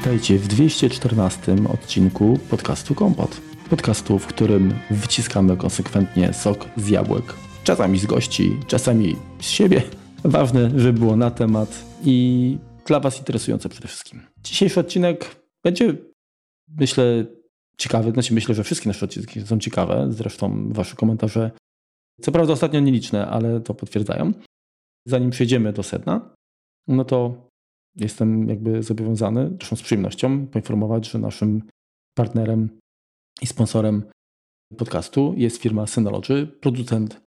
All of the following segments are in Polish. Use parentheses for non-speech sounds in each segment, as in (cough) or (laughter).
Witajcie w 214 odcinku podcastu Kompot. Podcastu, w którym wyciskamy konsekwentnie sok z jabłek. Czasami z gości, czasami z siebie. Ważne, żeby było na temat i dla Was interesujące przede wszystkim. Dzisiejszy odcinek będzie, myślę, ciekawy. Znaczy, myślę, że wszystkie nasze odcinki są ciekawe. Zresztą Wasze komentarze, co prawda ostatnio nieliczne, ale to potwierdzają. Zanim przejdziemy do sedna, no to jestem jakby zobowiązany, zresztą z przyjemnością, poinformować, że naszym partnerem i sponsorem podcastu jest firma Synology, producent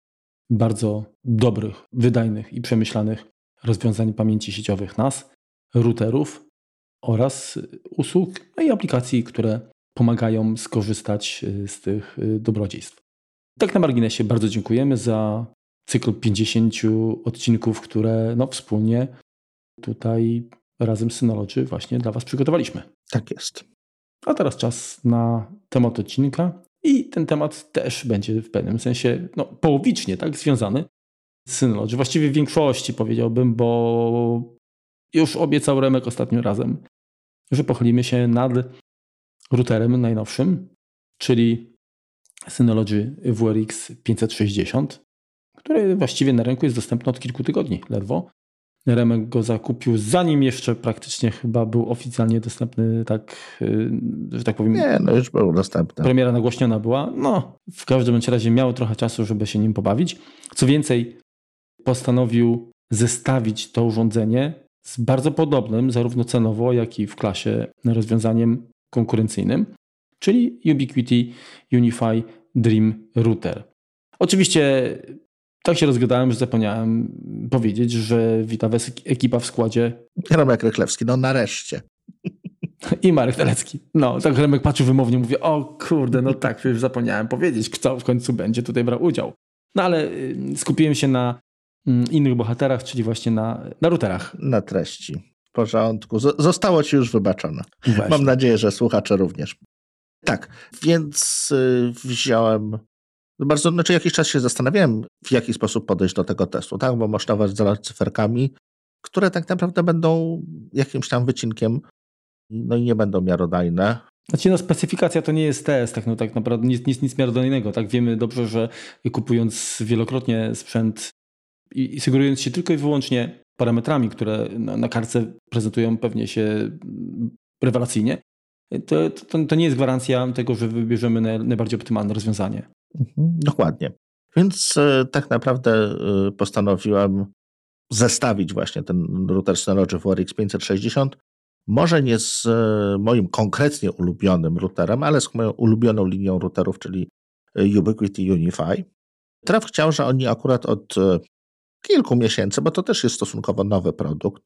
bardzo dobrych, wydajnych i przemyślanych rozwiązań pamięci sieciowych NAS, routerów oraz usług no i aplikacji, które pomagają skorzystać y, z tych y, dobrodziejstw. Tak na marginesie bardzo dziękujemy za cykl 50 odcinków, które no, wspólnie tutaj razem z Synology właśnie dla Was przygotowaliśmy. Tak jest. A teraz czas na temat odcinka i ten temat też będzie w pewnym sensie no, połowicznie tak związany z Synology. Właściwie w większości powiedziałbym, bo już obiecał Remek ostatnim razem, że pochylimy się nad routerem najnowszym, czyli Synology WRX 560, który właściwie na rynku jest dostępny od kilku tygodni ledwo. Remek go zakupił, zanim jeszcze praktycznie chyba był oficjalnie dostępny, tak, y, że tak powiem. Nie, no już był dostępny. Premiera nagłośniona była. No, w każdym razie miało trochę czasu, żeby się nim pobawić. Co więcej, postanowił zestawić to urządzenie z bardzo podobnym, zarówno cenowo, jak i w klasie, rozwiązaniem konkurencyjnym, czyli Ubiquiti Unify Dream Router. Oczywiście tak się rozgadałem, że zapomniałem powiedzieć, że wita was ekipa w składzie. Remek Rychlewski, no nareszcie. I Marek Telecki. No, tak Remek patrzył wymownie, mówię, o kurde, no tak, już zapomniałem powiedzieć, kto w końcu będzie tutaj brał udział. No ale y, skupiłem się na mm, innych bohaterach, czyli właśnie na, na routerach. Na treści. W porządku. Zostało ci już wybaczone. Właśnie. Mam nadzieję, że słuchacze również. Tak, więc y, wziąłem bardzo, znaczy jakiś czas się zastanawiałem, w jaki sposób podejść do tego testu, tak? Bo można was zalać cyferkami, które tak naprawdę będą jakimś tam wycinkiem, no i nie będą miarodajne. Znaczy, no, specyfikacja to nie jest test, tak, no, tak naprawdę nic, nic, nic miarodajnego. Tak? Wiemy dobrze, że kupując wielokrotnie sprzęt i, i sugerując się tylko i wyłącznie parametrami, które na, na kartce prezentują pewnie się rewelacyjnie, to, to, to nie jest gwarancja tego, że wybierzemy najbardziej optymalne rozwiązanie. Mhm, dokładnie. Więc e, tak naprawdę e, postanowiłem zestawić właśnie ten router Synology WRX 560 może nie z e, moim konkretnie ulubionym routerem, ale z moją ulubioną linią routerów, czyli Ubiquiti Unify. Traf chciał, że oni akurat od kilku miesięcy, bo to też jest stosunkowo nowy produkt,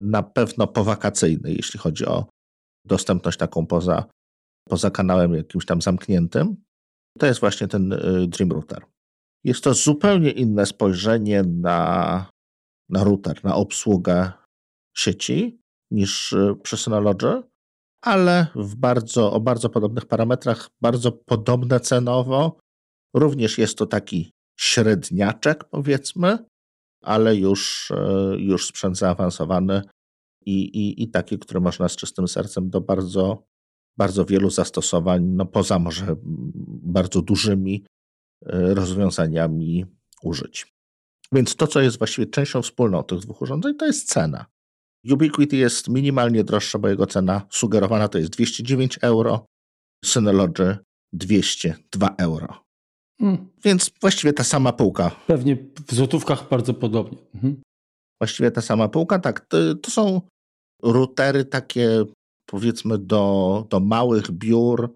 na pewno powakacyjny, jeśli chodzi o dostępność taką poza, poza kanałem jakimś tam zamkniętym, to jest właśnie ten y, Dream Router. Jest to zupełnie inne spojrzenie na, na router, na obsługę sieci niż y, przy Synology, ale w bardzo, o bardzo podobnych parametrach, bardzo podobne cenowo. Również jest to taki średniaczek, powiedzmy, ale już, y, już sprzęt zaawansowany i, i, i taki, który można z czystym sercem do bardzo bardzo wielu zastosowań, no poza może bardzo dużymi e, rozwiązaniami użyć. Więc to, co jest właściwie częścią wspólną tych dwóch urządzeń, to jest cena. Ubiquiti jest minimalnie droższa, bo jego cena sugerowana to jest 209 euro, Synology 202 euro. Hmm. Więc właściwie ta sama półka. Pewnie w złotówkach bardzo podobnie. Mhm. Właściwie ta sama półka, tak. To, to są routery takie powiedzmy do, do małych biur,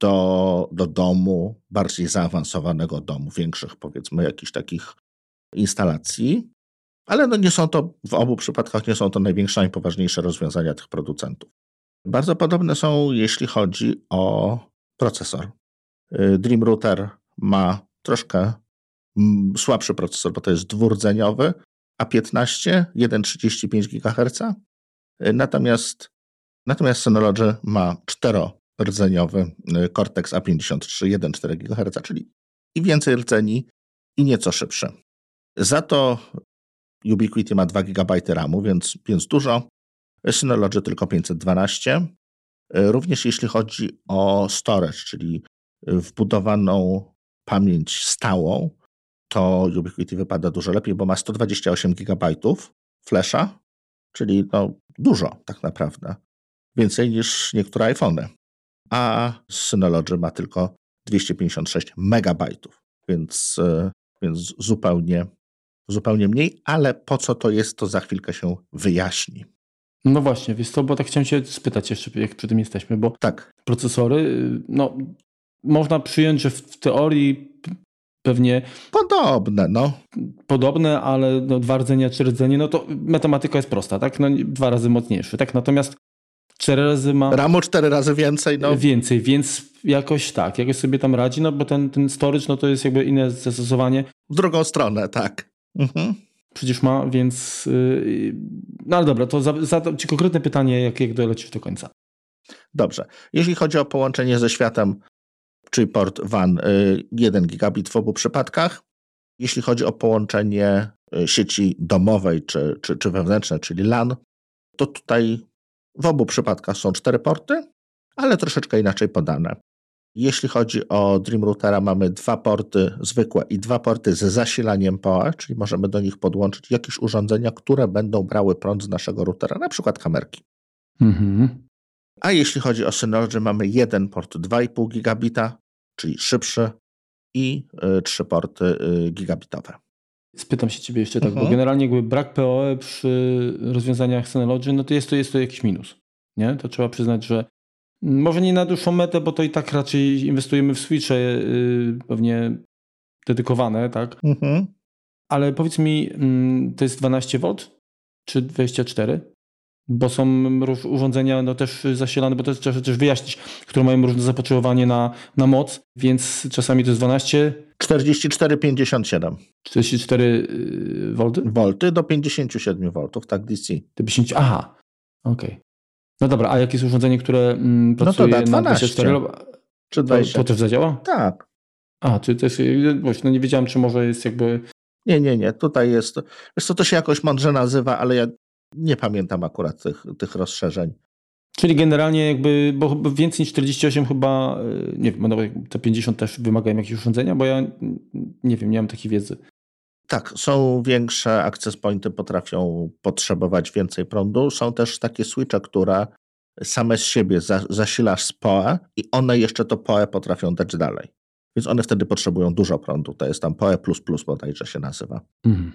do, do domu, bardziej zaawansowanego domu, większych powiedzmy jakichś takich instalacji. Ale no nie są to, w obu przypadkach nie są to największe, najpoważniejsze rozwiązania tych producentów. Bardzo podobne są, jeśli chodzi o procesor. Y, Dream Router ma troszkę słabszy procesor, bo to jest dwurdzeniowy A15, 1,35 GHz. Natomiast Natomiast Synology ma czterordzeniowy y, Cortex A53 1,4 GHz, czyli i więcej rdzeni, i nieco szybszy. Za to Ubiquiti ma 2 GB RAMu, więc, więc dużo. Synology tylko 512. Również jeśli chodzi o storage, czyli wbudowaną pamięć stałą, to Ubiquiti wypada dużo lepiej, bo ma 128 GB flasha, czyli no dużo tak naprawdę. Więcej niż niektóre iPhony. A Synology ma tylko 256 MB, więc, e, więc zupełnie, zupełnie mniej, ale po co to jest, to za chwilkę się wyjaśni. No właśnie, wiesz co, bo tak chciałem cię spytać jeszcze, jak przy tym jesteśmy, bo tak. procesory, no można przyjąć, że w teorii pewnie... Podobne, no. Podobne, ale no, dwa rdzenia, trzy rdzenie, no to matematyka jest prosta, tak? No, dwa razy mocniejszy, tak? Natomiast cztery razy ma... Ramu cztery razy więcej, no. Więcej, więc jakoś tak, jakoś sobie tam radzi, no bo ten, ten storage, no to jest jakby inne zastosowanie. W drugą stronę, tak. Mhm. Przecież ma, więc... Yy, no ale dobra, to zadam Ci konkretne pytanie, jak, jak dolecisz do końca. Dobrze. Jeśli chodzi o połączenie ze światem, czyli port WAN 1 y, gigabit w obu przypadkach. Jeśli chodzi o połączenie y, sieci domowej czy, czy, czy wewnętrzne, czyli LAN, to tutaj w obu przypadkach są cztery porty, ale troszeczkę inaczej podane. Jeśli chodzi o Dream Routera, mamy dwa porty zwykłe i dwa porty z zasilaniem PoE, czyli możemy do nich podłączyć jakieś urządzenia, które będą brały prąd z naszego routera, na przykład kamerki. Mhm. A jeśli chodzi o Synology, mamy jeden port 2,5 gigabita, czyli szybszy i y, trzy porty y, gigabitowe. Spytam się ciebie jeszcze tak, mhm. bo generalnie jakby brak PoE przy rozwiązaniach Synology, no to jest to, jest to jakiś minus. Nie? To trzeba przyznać, że może nie na dłuższą metę, bo to i tak raczej inwestujemy w switche yy, pewnie dedykowane, tak? Mhm. Ale powiedz mi, yy, to jest 12V czy 24? Bo są urządzenia no, też zasilane, bo to trzeba też wyjaśnić, które mają różne zapotrzebowanie na, na moc, więc czasami to jest 12. 44,57. 44 volty? Volty do 57 V, tak DC. Do 50, aha, okej. Okay. No dobra, a jakie jest urządzenie, które mm, pracuje no to da 12. na 24? Czy 20? To, to też zadziała? Tak. A, czy też, no nie wiedziałem, czy może jest jakby... Nie, nie, nie, tutaj jest, wiesz co, to się jakoś mądrze nazywa, ale ja nie pamiętam akurat tych, tych rozszerzeń. Czyli generalnie jakby, bo więcej niż 48 chyba, e, nie wiem, nawet te 50 też wymagają jakiegoś urządzenia, bo ja nie wiem, nie mam takiej wiedzy. Tak, są większe access pointy, potrafią potrzebować więcej prądu. Są też takie switche, które same z siebie zasilasz z PoE i one jeszcze to PoE potrafią dać dalej. Więc one wtedy potrzebują dużo prądu. To jest tam PoE++ bodajże się nazywa. Mhm.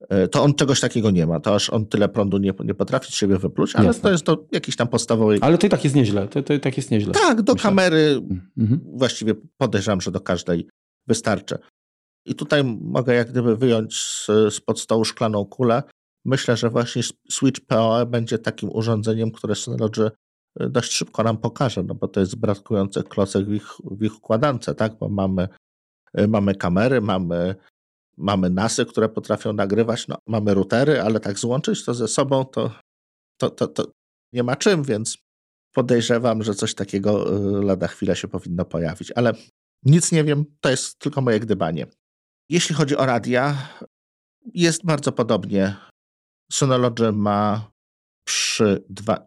E, to on czegoś takiego nie ma. To aż on tyle prądu nie, nie potrafi z siebie wypluć, ale Jasne. to jest to jakiś tam podstawowy. Ale to i tak jest nieźle. To, to i tak jest nieźle. Tak, do Myślę. kamery mhm. właściwie podejrzewam, że do każdej wystarczy. I tutaj mogę jak gdyby wyjąć z, spod stołu szklaną kulę. Myślę, że właśnie Switch PoE będzie takim urządzeniem, które Synology e, dość szybko nam pokaże, no bo to jest brakujący klocek w ich, w ich układance, tak? Bo mamy, e, mamy kamery, mamy mamy NASy, które potrafią nagrywać, no, mamy routery, ale tak złączyć to ze sobą to, to, to, to nie ma czym, więc podejrzewam, że coś takiego y, lada chwilę się powinno pojawić, ale nic nie wiem, to jest tylko moje gdybanie. Jeśli chodzi o radia, jest bardzo podobnie. Synology ma przy dwa, y,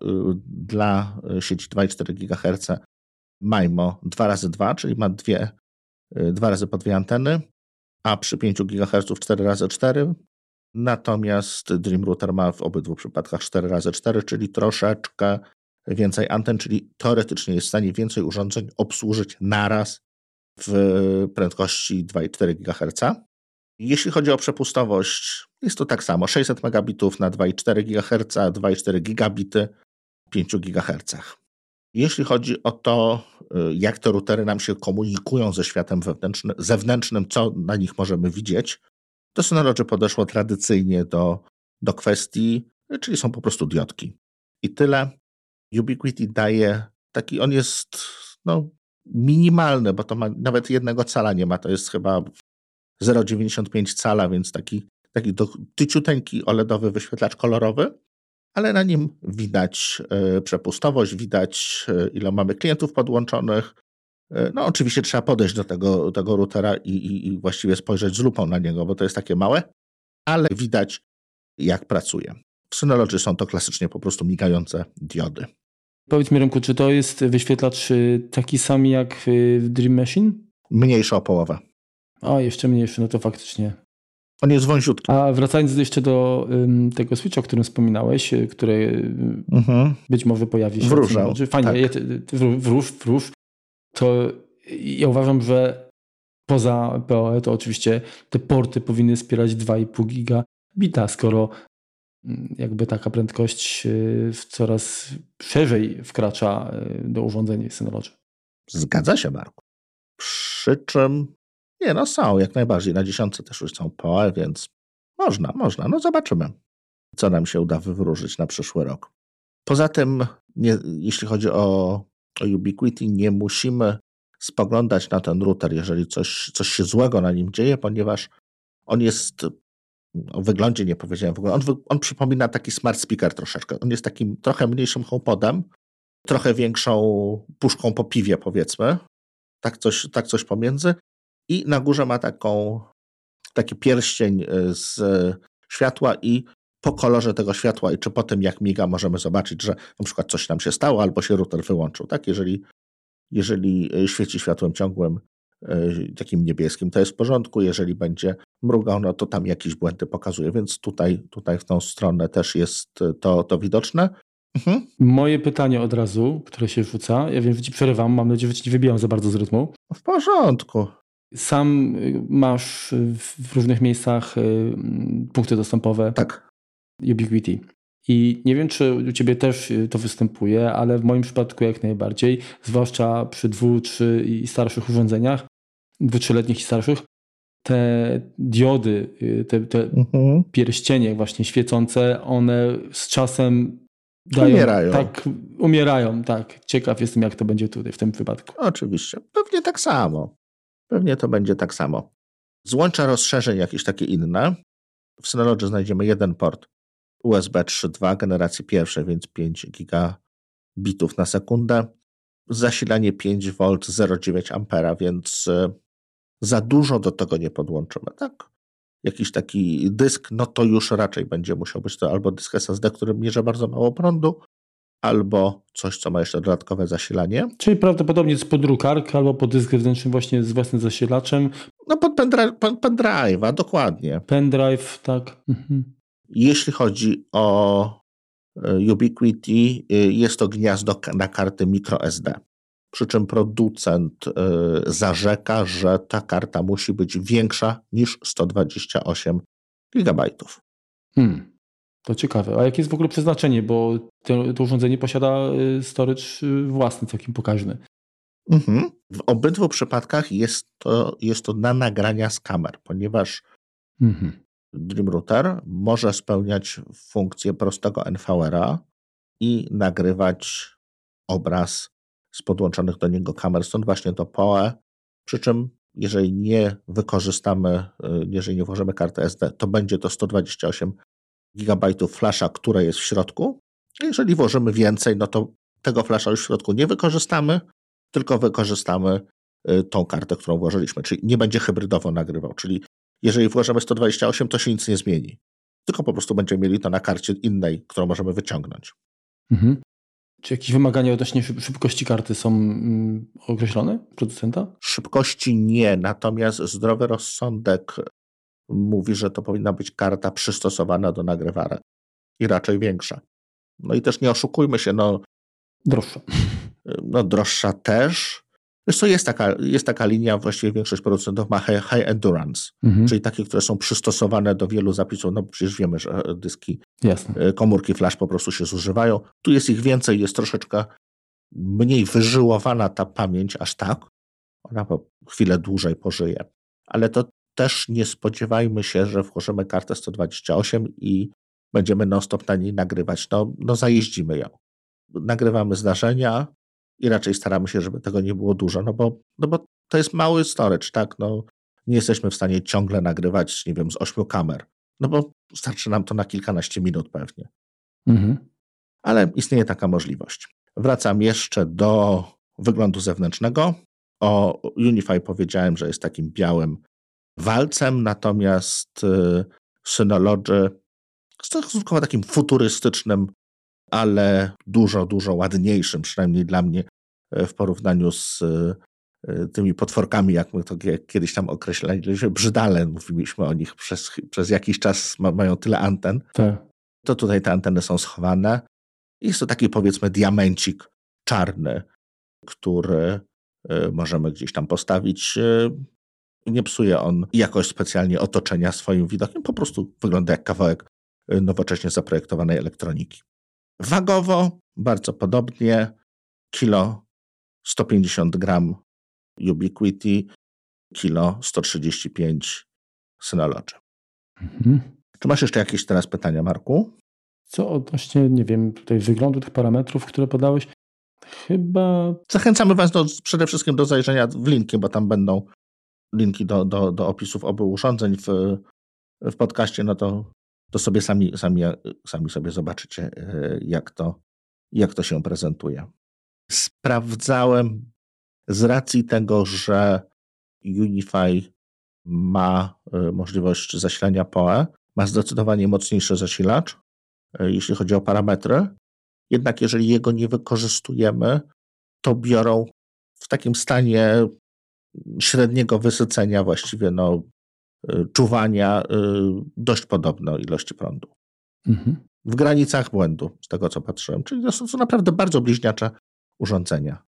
dla sieci 2,4 GHz MIMO 2 razy 2 czyli ma dwie, y, dwa razy po dwie anteny a przy 5 GHz 4x4. Natomiast Dream Router ma w obydwu przypadkach 4x4, czyli troszeczkę więcej anten, czyli teoretycznie jest w stanie więcej urządzeń obsłużyć naraz w prędkości 2,4 GHz. Jeśli chodzi o przepustowość, jest to tak samo: 600 megabitów na 2,4 GHz, 2,4 gigabity 5 GHz. Jeśli chodzi o to, y, jak te routery nam się komunikują ze światem zewnętrznym, co na nich możemy widzieć, to Synology podeszło tradycyjnie do, do kwestii, czyli są po prostu diodki. I tyle. Ubiquiti daje taki, on jest no, minimalny, bo to ma nawet jednego cala nie ma, to jest chyba 0,95 cala, więc taki, taki tyciuteńki OLEDowy wyświetlacz kolorowy ale na nim widać e, przepustowość, widać e, ile mamy klientów podłączonych. E, no oczywiście trzeba podejść do tego, tego routera i, i, i właściwie spojrzeć z lupą na niego, bo to jest takie małe, ale widać jak pracuje. W Synology są to klasycznie po prostu migające diody. Powiedz mi, Remku, czy to jest wyświetlacz y, taki sam jak w Dream Machine? Mniejszy o połowę. A, jeszcze mniejszy, no to faktycznie. On jest wąziutki. A wracając jeszcze do um, tego Switcha, o którym wspominałeś, y, który mhm. być może pojawi się. Wróżał. Fajnie, tak. wróż, wróż. To ja uważam, że poza PoE to oczywiście te porty powinny wspierać 2,5 gigabita, skoro mm, jakby taka prędkość y, coraz szerzej wkracza y, do urządzeń Synology. Zgadza się, Marku. Przy czym, nie no są, jak najbardziej. Na dziesiątce też już są PoE, więc można, można. No zobaczymy, co nam się uda wywróżyć na przyszły rok. Poza tym, nie, jeśli chodzi o, o Ubiquiti, nie musimy spoglądać na ten router, jeżeli coś, coś się złego na nim dzieje, ponieważ on jest o wyglądzie nie powiedziałem w ogóle. On, on, przypomina taki smart speaker troszeczkę. On jest takim trochę mniejszym HomePodem, trochę większą puszką po piwie, powiedzmy. Tak coś, tak coś pomiędzy. I na górze ma taką, taki pierścień y, z światła i po kolorze tego światła i czy po tym jak miga możemy zobaczyć, że na przykład coś nam się stało albo się router wyłączył. Tak? Jeżeli jeżeli e, świeci światłem ciągłym, e, takim niebieskim, to jest w porządku. Jeżeli będzie mrugał, no to tam jakieś błędy pokazuje, więc tutaj, tutaj w tą stronę też jest e, to, to widoczne. Mhm. Moje pytanie od razu, które się rzuca, ja wiem, że ci przerywam, mam nadzieję, że ci nie wybijam za bardzo z rytmu. W porządku. Sam masz w różnych miejscach punkty dostępowe. Tak. Ubiquiti. I nie wiem, czy u ciebie też y, to występuje, ale w moim przypadku jak najbardziej, zwłaszcza przy dwu, trzy i starszych urządzeniach, dwu, trzyletnich i starszych, te diody, y, te, te mhm. pierścienie właśnie świecące, one z czasem dają, umierają. Tak, umierają, tak. Ciekaw jestem, jak to będzie tutaj w tym wypadku. Oczywiście. Pewnie tak samo. Pewnie to będzie tak samo. Złącza rozszerzeń jakieś takie inne. W Synology znajdziemy jeden port USB 3.2 generacji pierwszej, więc 5 gigabitów na sekundę. Zasilanie 5 V 0,9 ampera, więc e, za dużo do tego nie podłączymy, tak? Jakiś taki dysk, no to już raczej będzie musiał być to albo dysk SSD, który mierzy bardzo mało prądu, albo coś, co ma jeszcze dodatkowe zasilanie. Czyli prawdopodobnie jest pod drukarkę albo pod dysk wewnętrzny właśnie z własnym zasilaczem. No pod pendrive'a, pendrive dokładnie. Pendrive, tak. Mhm. Jeśli chodzi o e, Ubiquiti, e, jest to gniazdo na karty microSD. Przy czym producent e, zarzeka, że ta karta musi być większa niż 128 GB. Hmm, to ciekawe. A jakie jest w ogóle przeznaczenie? Bo to, to urządzenie posiada storage własny, całkiem pokaźny. Mhm. W obydwu przypadkach jest to, jest to na nagrania z kamer, ponieważ mhm. Dream Router może spełniać funkcję prostego NVR-a i nagrywać obraz z podłączonych do niego kamer, stąd właśnie to PoE. Przy czym, jeżeli nie wykorzystamy, y, jeżeli nie włożymy karty SD, to będzie to 128 GB flasha, które jest w środku. Jeżeli włożymy więcej, no to tego flasha już w środku nie wykorzystamy, tylko wykorzystamy y, tą kartę, którą włożyliśmy, czyli nie będzie hybrydowo nagrywał, czyli jeżeli włożymy 128, to się nic nie zmieni. Tylko po prostu będziemy mieli to na karcie innej, którą możemy wyciągnąć. Mhm. Czy jakieś wymagania odnośnie szybkości karty są mm, określone producenta? Szybkości nie, natomiast zdrowy rozsądek mówi, że to powinna być karta przystosowana do nagrywarek i raczej większa. No i też nie oszukujmy się, no. Droższa. No droższa też, Wiesz co, jest taka, jest taka linia, właściwie większość producentów ma high, high endurance, mhm. czyli takie, które są przystosowane do wielu zapisów, no przecież wiemy, że dyski, Jasne. E, komórki flash po prostu się zużywają. Tu jest ich więcej, jest troszeczkę mniej wyżyłowana ta pamięć aż tak. Ona po chwilę dłużej pożyje. Ale to też nie spodziewajmy się, że włożymy kartę 128 i będziemy non-stop na niej nagrywać. No, no zajeździmy ją. Nagrywamy zdarzenia, i raczej staramy się, żeby tego nie było dużo, no bo, no bo to jest mały storage, tak? No, nie jesteśmy w stanie ciągle nagrywać, nie wiem, z ośmiu kamer, no bo starczy nam to na kilkanaście minut pewnie. Mhm. Ale istnieje taka możliwość. Wracam jeszcze do wyglądu zewnętrznego. O Unify powiedziałem, że jest takim białym walcem, natomiast y, Synology stosunkowo takim futurystycznym, ale dużo, dużo ładniejszym, przynajmniej dla mnie, e, w porównaniu z e, tymi potworkami, jak my to kiedyś tam określaliśmy, brzydale, mówiliśmy o nich przez, przez jakiś czas, mają tyle anten. Tak. To tutaj te anteny są schowane. Jest to taki powiedzmy diamencik czarny, który e, możemy gdzieś tam postawić. Nie psuje on jakoś specjalnie otoczenia swoim widokiem, po prostu wygląda jak kawałek nowocześnie zaprojektowanej elektroniki. Wagowo bardzo podobnie, kilo 150 gram Ubiquity, kilo 135 Synology. Mhm. Czy masz jeszcze jakieś teraz pytania, Marku? Co odnośnie, nie wiem, tutaj wyglądu tych parametrów, które podałeś? Chyba. Zachęcamy Was do, przede wszystkim do zajrzenia w linki, bo tam będą linki do, do, do opisów obu urządzeń w, w podcaście. No to to sobie sami, sami, sami sobie zobaczycie, e, jak to, jak to się prezentuje. Sprawdzałem z racji tego, że Unify ma e, możliwość zasilania PoE, ma zdecydowanie mocniejszy zasilacz, e, jeśli chodzi o parametry. Jednak jeżeli jego nie wykorzystujemy, to biorą w takim stanie średniego wysycenia właściwie no, Y, czuwania y, dość podobne ilości prądu. Mhm. W granicach błędu, z tego co patrzyłem. Czyli to są to naprawdę bardzo bliźniacze urządzenia.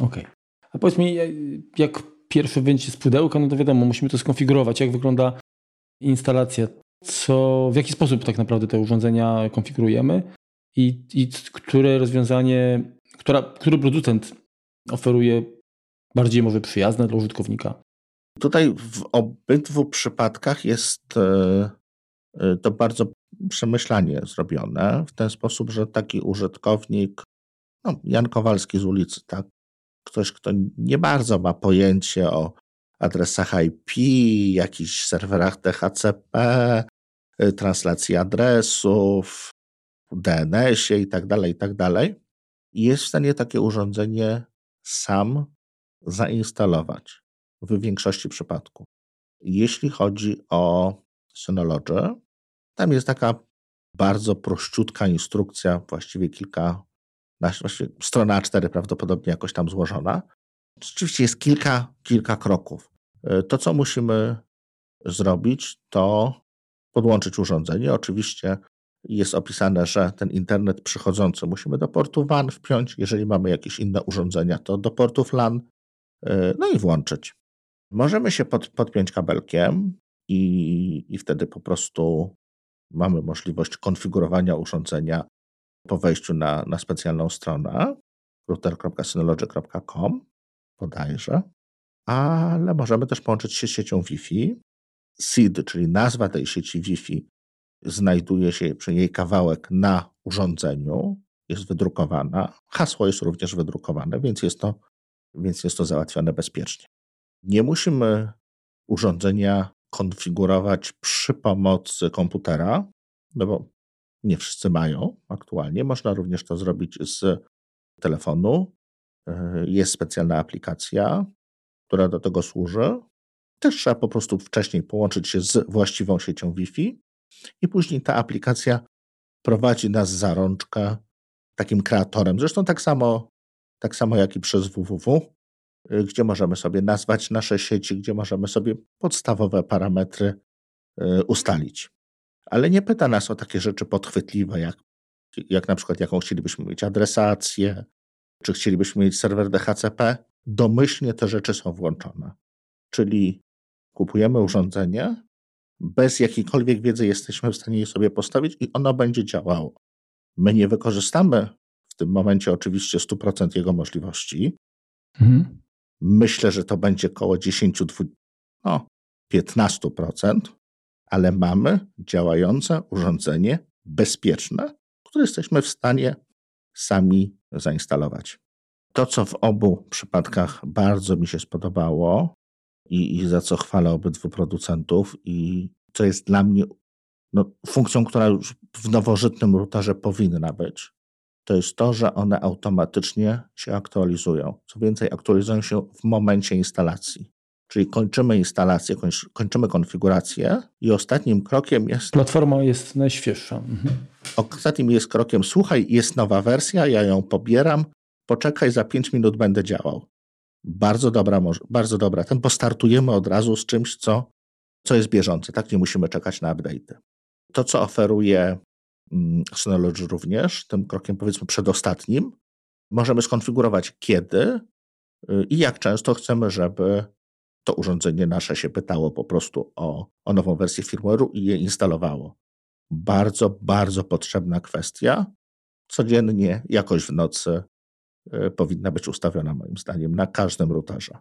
Okej. Okay. A powiedz mi, jak pierwszy wyjdzie z pudełka, no to wiadomo, musimy to skonfigurować. Jak wygląda instalacja? Co, w jaki sposób tak naprawdę te urządzenia konfigurujemy? I, i które rozwiązanie, która, który producent oferuje bardziej może przyjazne dla użytkownika? Tutaj w obydwu przypadkach jest e, e, to bardzo przemyślanie zrobione w ten sposób, że taki użytkownik, no Jan Kowalski z ulicy, tak, ktoś, kto nie bardzo ma pojęcie o adresach IP, jakichś serwerach DHCP, e, translacji adresów, DNS-ie i tak dalej, i tak jest w stanie takie urządzenie sam zainstalować w większości przypadków. Jeśli chodzi o Synology, tam jest taka bardzo prościutka instrukcja, właściwie kilka, właściwie strona A4 prawdopodobnie jakoś tam złożona. Oczywiście jest kilka, kilka kroków. E, to, co musimy zrobić, to podłączyć urządzenie. Oczywiście jest opisane, że ten internet przychodzący musimy do portu WAN wpiąć. Jeżeli mamy jakieś inne urządzenia, to do portów LAN. E, no i włączyć. Możemy się pod, podpiąć kabelkiem i, i wtedy po prostu mamy możliwość konfigurowania urządzenia po wejściu na, na specjalną stronę router.synology.com bodajże, ale możemy też połączyć się z siecią Wi-Fi. SID, czyli nazwa tej sieci Wi-Fi, znajduje się przy jej kawałek na urządzeniu, jest wydrukowana. Hasło jest również wydrukowane, więc jest to, więc jest to załatwione bezpiecznie. Nie musimy urządzenia konfigurować przy pomocy komputera, no bo nie wszyscy mają aktualnie. Można również to zrobić z telefonu. E, jest specjalna aplikacja, która do tego służy. Też trzeba po prostu wcześniej połączyć się z właściwą siecią Wi-Fi i później ta aplikacja prowadzi nas za rączkę takim kreatorem. Zresztą tak samo, tak samo jak i przez www. Y, gdzie możemy sobie nazwać nasze sieci, gdzie możemy sobie podstawowe parametry y, ustalić. Ale nie pyta nas o takie rzeczy podchwytliwe, jak, jak na przykład jaką chcielibyśmy mieć adresację, czy chcielibyśmy mieć serwer DHCP. Domyślnie te rzeczy są włączone. Czyli kupujemy urządzenie, bez jakiejkolwiek wiedzy jesteśmy w stanie je sobie postawić i ono będzie działało. My nie wykorzystamy w tym momencie oczywiście 100% jego możliwości, mhm. Myślę, że to będzie około 10, 20, no, 15%, ale mamy działające urządzenie bezpieczne, które jesteśmy w stanie sami zainstalować. To, co w obu przypadkach bardzo mi się spodobało i, i za co chwalę obydwu producentów, i co jest dla mnie no, funkcją, która już w nowożytnym routerze powinna być, to jest to, że one automatycznie się aktualizują. Co więcej, aktualizują się w momencie instalacji. Czyli kończymy instalację, kończymy konfigurację i ostatnim krokiem jest... Platforma jest najświeższa. Mhm. Ostatnim jest krokiem, słuchaj, jest nowa wersja, ja ją pobieram, poczekaj, za 5 minut będę działał. Bardzo dobra, bardzo dobra. Ten postartujemy od razu z czymś, co, co jest bieżące, tak? Nie musimy czekać na update. To, co oferuje Synology również, tym krokiem powiedzmy przedostatnim, możemy skonfigurować kiedy y, i jak często chcemy, żeby to urządzenie nasze się pytało po prostu o, o nową wersję firmware'u i je instalowało. Bardzo, bardzo potrzebna kwestia. Codziennie, jakoś w nocy y, powinna być ustawiona moim zdaniem na każdym routerze.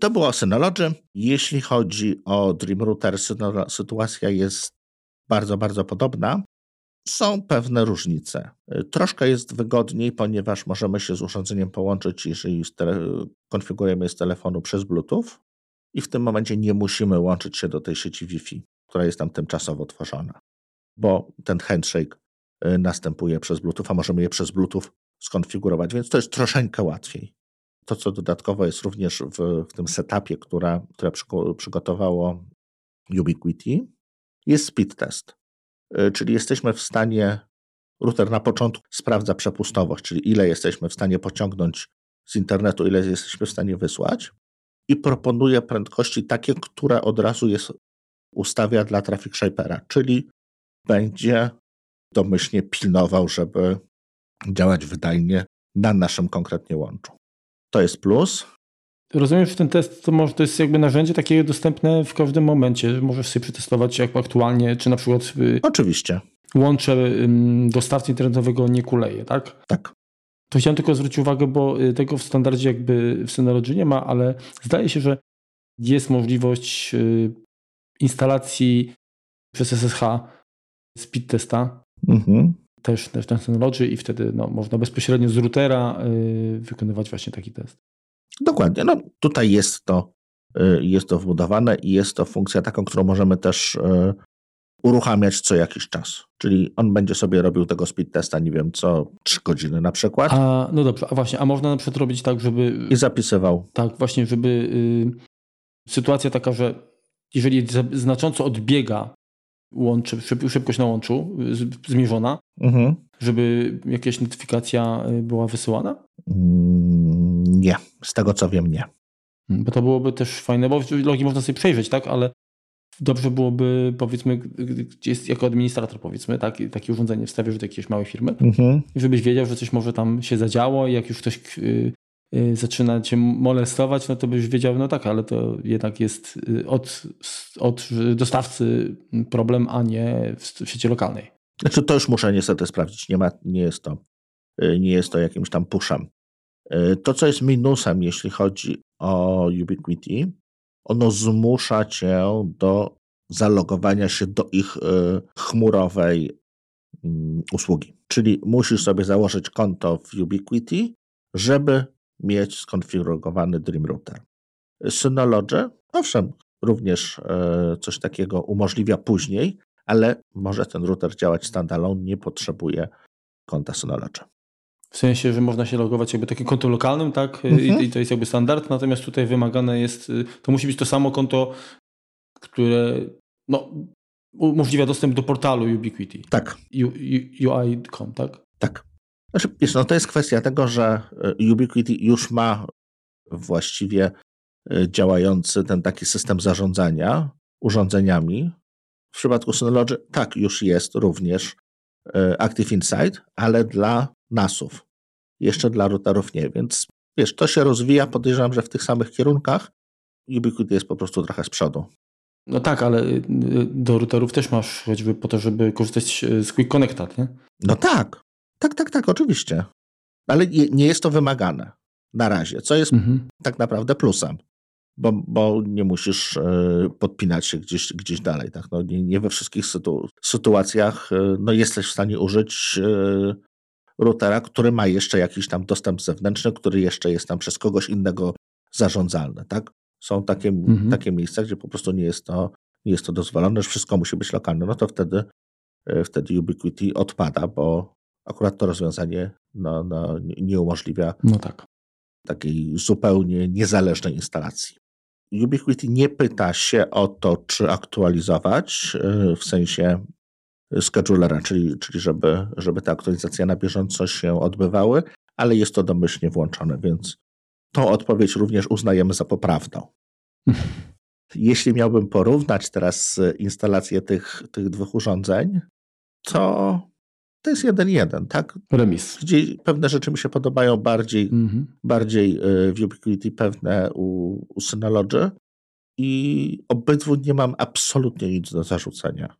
To było Synology. Jeśli chodzi o Dream Router, sytuacja jest bardzo, bardzo podobna. Są pewne różnice. Troszkę jest wygodniej, ponieważ możemy się z urządzeniem połączyć, jeżeli konfigurujemy z telefonu przez Bluetooth i w tym momencie nie musimy łączyć się do tej sieci Wi-Fi, która jest tam tymczasowo tworzona, bo ten handshake y, następuje przez Bluetooth, a możemy je przez Bluetooth skonfigurować, więc to jest troszeczkę łatwiej. To, co dodatkowo jest również w, w tym setupie, które przygotowało Ubiquiti, jest speed test. Y, czyli jesteśmy w stanie, router na początku sprawdza przepustowość, czyli ile jesteśmy w stanie pociągnąć z internetu, ile jesteśmy w stanie wysłać i proponuje prędkości takie, które od razu jest, ustawia dla traffic shapera, czyli będzie domyślnie pilnował, żeby działać wydajnie na naszym konkretnie łączu. To jest plus. Rozumiem, że ten test to, może, to jest jakby narzędzie takie dostępne w każdym momencie. Możesz sobie przetestować jak aktualnie, czy na przykład. Y, Oczywiście. Łącze dostawcy internetowego nie kuleje, tak? Tak. To chciałem tylko zwrócić uwagę, bo y, tego w standardzie jakby w Synology nie ma, ale zdaje się, że jest możliwość y, instalacji przez SSH speed testa. Mhm. Też, też na Synology i wtedy no, można bezpośrednio z routera wykonywać właśnie taki test. Dokładnie. No, tutaj jest to, y, jest to wbudowane i jest to funkcja taką, którą możemy też y, uruchamiać co jakiś czas. Czyli on będzie sobie robił tego speed testa, nie wiem, co 3 godziny na przykład. A, no dobrze, a właśnie, a można na przykład robić tak, żeby... I zapisywał. Tak, właśnie, żeby y, sytuacja taka, że jeżeli znacząco odbiega łączy, szybkość na łączu zmierzona, mhm. żeby jakaś notyfikacja była wysyłana? Mm, nie, z tego co wiem, nie. Hmm, bo to byłoby też fajne, bo logi można sobie przejrzeć, tak, ale dobrze byłoby, powiedzmy, gdzie jest jako administrator, powiedzmy, tak, takie urządzenie wstawisz do jakiejś małej firmy, mhm. żebyś wiedział, że coś może tam się zadziało i jak już ktoś y, y, zaczyna cię molestować, no to byś wiedział, no tak, ale to jednak jest y, od, od dostawcy problem, a nie w sieci lokalnej. Znaczy to już muszę niestety sprawdzić, nie, ma, nie, jest, to, nie jest to jakimś tam puszem. E, to, co jest minusem, jeśli chodzi o Ubiquiti, ono zmusza cię do zalogowania się do ich e, chmurowej mm, usługi. Czyli musisz sobie założyć konto w Ubiquiti, żeby mieć skonfigurowany Dream Router. Synology, owszem, również coś takiego umożliwia później, ale może ten router działać standalone, nie potrzebuje konta Synology. W sensie, że można się logować jakby takim konto lokalnym, tak? Mhm. I, I, to jest jakby standard, natomiast tutaj wymagane jest, y, to musi być to samo konto, które no, umożliwia dostęp do portalu Ubiquiti. Tak. UI.com, tak? Tak. Znaczy, wiesz, no to jest kwestia tego, że y, Ubiquiti już ma właściwie y, działający ten taki system zarządzania urządzeniami. W przypadku Synology tak, już jest również Active Insight, ale dla NASów. Jeszcze dla routerów nie, więc wiesz, to się rozwija, podejrzewam, że w tych samych kierunkach. Ubiquiti jest po prostu trochę z przodu. No tak, ale y, do routerów też masz choćby po to, żeby korzystać z Quick Connecta, nie? No tak, tak, tak, tak, oczywiście. Ale nie jest to wymagane na razie, co jest mhm. tak naprawdę plusem, bo, bo nie musisz y, podpinać się gdzieś, gdzieś dalej. Tak? No nie, nie we wszystkich sytu sytuacjach y, no jesteś w stanie użyć routera, który ma jeszcze jakiś tam dostęp zewnętrzny, który jeszcze jest tam przez kogoś innego zarządzalny, tak? Są takie, mhm. takie miejsca, gdzie po prostu nie jest to, nie jest to dozwolone, że wszystko musi być lokalne, no to wtedy, e, wtedy Ubiquiti odpada, bo akurat to rozwiązanie no, no, nie umożliwia no tak. takiej zupełnie niezależnej instalacji. Ubiquiti nie pyta się o to, czy aktualizować w sensie schedulera, czyli, czyli żeby, żeby te aktualizacje na bieżąco się odbywały, ale jest to domyślnie włączone, więc tą odpowiedź również uznajemy za poprawną. (laughs) Jeśli miałbym porównać teraz instalację tych, tych dwóch urządzeń, to to jest jeden jeden, tak? Remis. Gdzie pewne rzeczy mi się podobają bardziej, mm-hmm. bardziej y, w Ubiquiti, pewne u, u Synology i obydwu nie mam absolutnie nic do zarzucenia.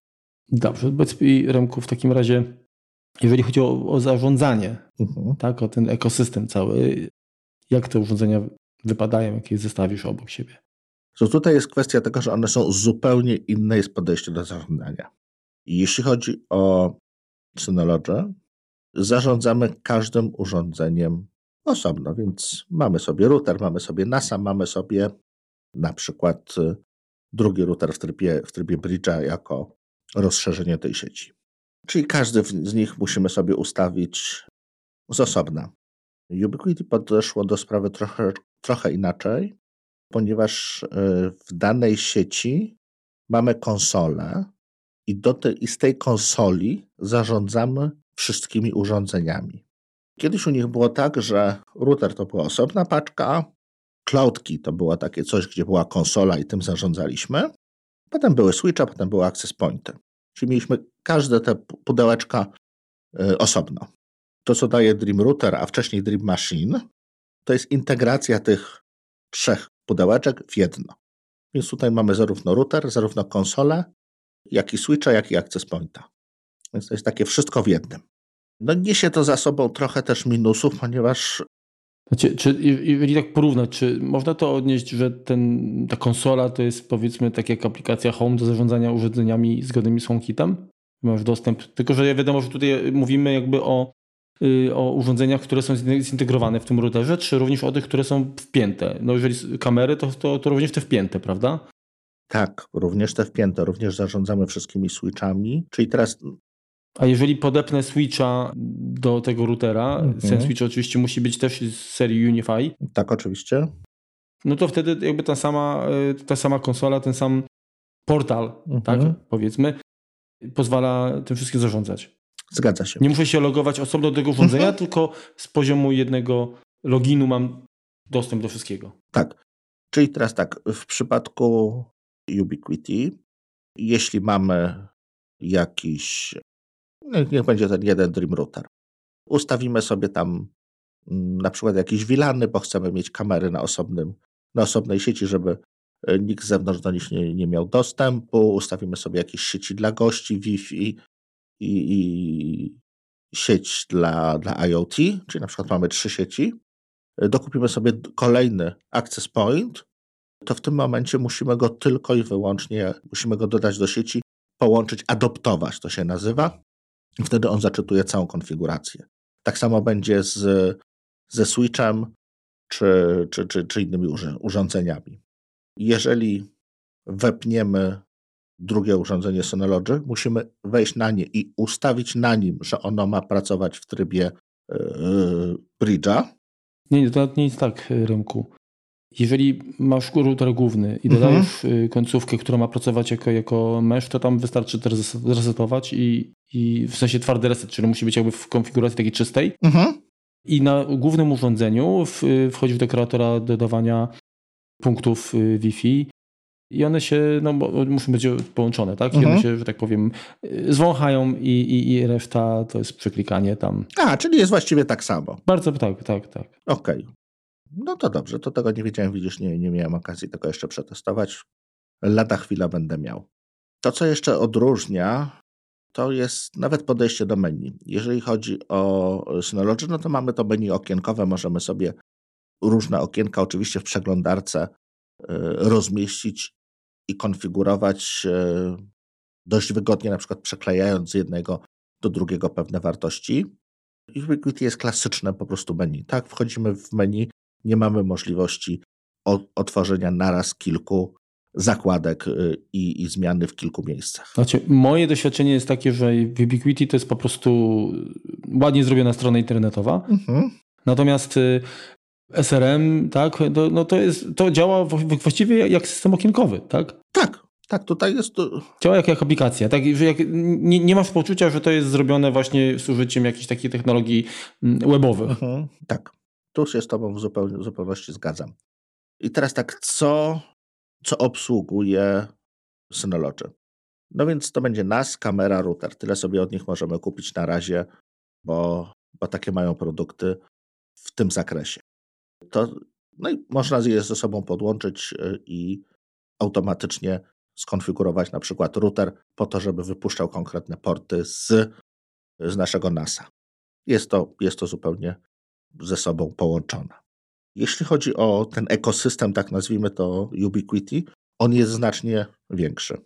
Dobrze, powiedz mi Remku w takim razie, jeżeli chodzi o, o zarządzanie, mhm. tak, o ten ekosystem cały, jak te urządzenia wypadają, jak je zestawisz obok siebie? So tutaj jest kwestia tego, że one są zupełnie inne jest podejście do zarządzania. Jeśli chodzi o Synology, zarządzamy każdym urządzeniem osobno, więc mamy sobie router, mamy sobie NASA, mamy sobie na przykład y, drugi router w trybie, w trybie bridge'a jako rozszerzenie tej sieci. Czyli każdy z nich musimy sobie ustawić z osobna. Ubiquiti podeszło do sprawy trochę, trochę inaczej, ponieważ y, w danej sieci mamy konsolę i, do te, i z tej konsoli zarządzamy wszystkimi urządzeniami. Kiedyś u nich było tak, że router to była osobna paczka, cloudki to było takie coś, gdzie była konsola i tym zarządzaliśmy. Potem były switche, potem były access pointy. Czyli mieliśmy każde te pudełeczka y, osobno. To, co daje Dream Router, a wcześniej Dream Machine, to jest integracja tych trzech pudełeczek w jedno. Więc tutaj mamy zarówno router, zarówno konsolę, jak i switcha, jak i access pointa. Więc to jest takie wszystko w jednym. No niesie to za sobą trochę też minusów, ponieważ znaczy, czy, jeżeli tak porównać, czy można to odnieść, że ten, ta konsola to jest powiedzmy tak jak aplikacja Home do zarządzania urządzeniami zgodnymi z HomeKitem? Masz dostęp, tylko że ja wiadomo, że tutaj mówimy jakby o, yy, o urządzeniach, które są zintegrowane w tym routerze, czy również o tych, które są wpięte. No jeżeli kamery, to, to, to również te wpięte, prawda? Tak, również te wpięte, również zarządzamy wszystkimi switchami. Czyli teraz a jeżeli podepnę switcha do tego routera, mhm. ten switch oczywiście musi być też z serii Unify. Tak, oczywiście. No to wtedy jakby ta sama, e, ta sama konsola, ten sam portal, mhm. tak powiedzmy, pozwala tym wszystkim zarządzać. Zgadza się. Nie muszę się logować osobno do tego urządzenia, mhm. tylko z poziomu jednego loginu mam dostęp do wszystkiego. Tak. Czyli teraz tak, w przypadku Ubiquiti, jeśli mamy jakiś niech będzie ten jeden Dream Router. Ustawimy sobie tam mm, na przykład jakieś wilany, bo chcemy mieć kamery na, osobnym, na osobnej sieci, żeby e, nikt z zewnątrz do nich nie, nie miał dostępu. Ustawimy sobie jakieś sieci dla gości, Wi-Fi i, i sieć dla, dla IoT, czyli na przykład mamy trzy sieci. Dokupimy sobie kolejny access point, to w tym momencie musimy go tylko i wyłącznie, musimy go dodać do sieci, połączyć, adoptować to się nazywa. Wtedy on zaczytuje całą konfigurację. Tak samo będzie z, ze switchem czy, czy, czy, czy innymi urządzeniami. Jeżeli wepniemy drugie urządzenie Synology, musimy wejść na nie i ustawić na nim, że ono ma pracować w trybie yy, bridge'a. Nie, nie, to nie jest tak, Rymku. Jeżeli masz router główny i mhm. dodajesz mhm. końcówkę, która ma pracować jako, jako mesh, to tam wystarczy to resetować i, i w sensie twardy reset, czyli musi być jakby w konfiguracji takiej czystej. Mhm. I na głównym urządzeniu wchodzi w do kreatora dodawania punktów y, Wi-Fi i one się, no muszą być połączone, tak? I mhm. one się, że tak powiem, y, zwąchają i, i, i reszta to jest przeklikanie tam. A, czyli jest właściwie tak samo. Bardzo tak, tak, tak. Okej. Okay. No to dobrze, to tego nie wiedziałem, widzisz, nie, nie miałem okazji tego jeszcze przetestować. Lada chwila będę miał. To, co jeszcze odróżnia, to jest nawet podejście do menu. Jeżeli chodzi o Synology, no to mamy to menu okienkowe, możemy sobie różne okienka oczywiście w przeglądarce e, rozmieścić i konfigurować e, dość wygodnie, na przykład przeklejając z jednego do drugiego pewne wartości. Ubiquiti jest klasyczne po prostu menu. Tak, wchodzimy w menu, nie mamy możliwości otworzenia naraz kilku zakładek y, i, i, zmiany w kilku miejscach. Znaczy, moje doświadczenie jest takie, że w Ubiquiti to jest po prostu ładnie zrobiona strona internetowa. Mhm. Natomiast y, SRM, tak, to, no to, jest, to działa właściwie jak system okienkowy, tak? Tak, tak, tutaj jest to... Działa jak, jak aplikacja, tak? Że jak, nie, nie masz poczucia, że to jest zrobione właśnie z użyciem jakichś takich technologii mm, webowych. Mhm, tak, tu się z tobą w, zupeł, w zupełności zgadzam. I teraz tak, co, co obsługuje Synology? No więc to będzie NAS, kamera, router. Tyle sobie od nich możemy kupić na razie, bo, bo takie mają produkty w tym zakresie. To, no i można je ze sobą podłączyć y, i automatycznie skonfigurować na przykład router po to, żeby wypuszczał konkretne porty z, z naszego NASa. Jest to, jest to zupełnie ze sobą połączone. Jeśli chodzi o ten ekosystem, tak nazwijmy to Ubiquiti, on jest znacznie większy,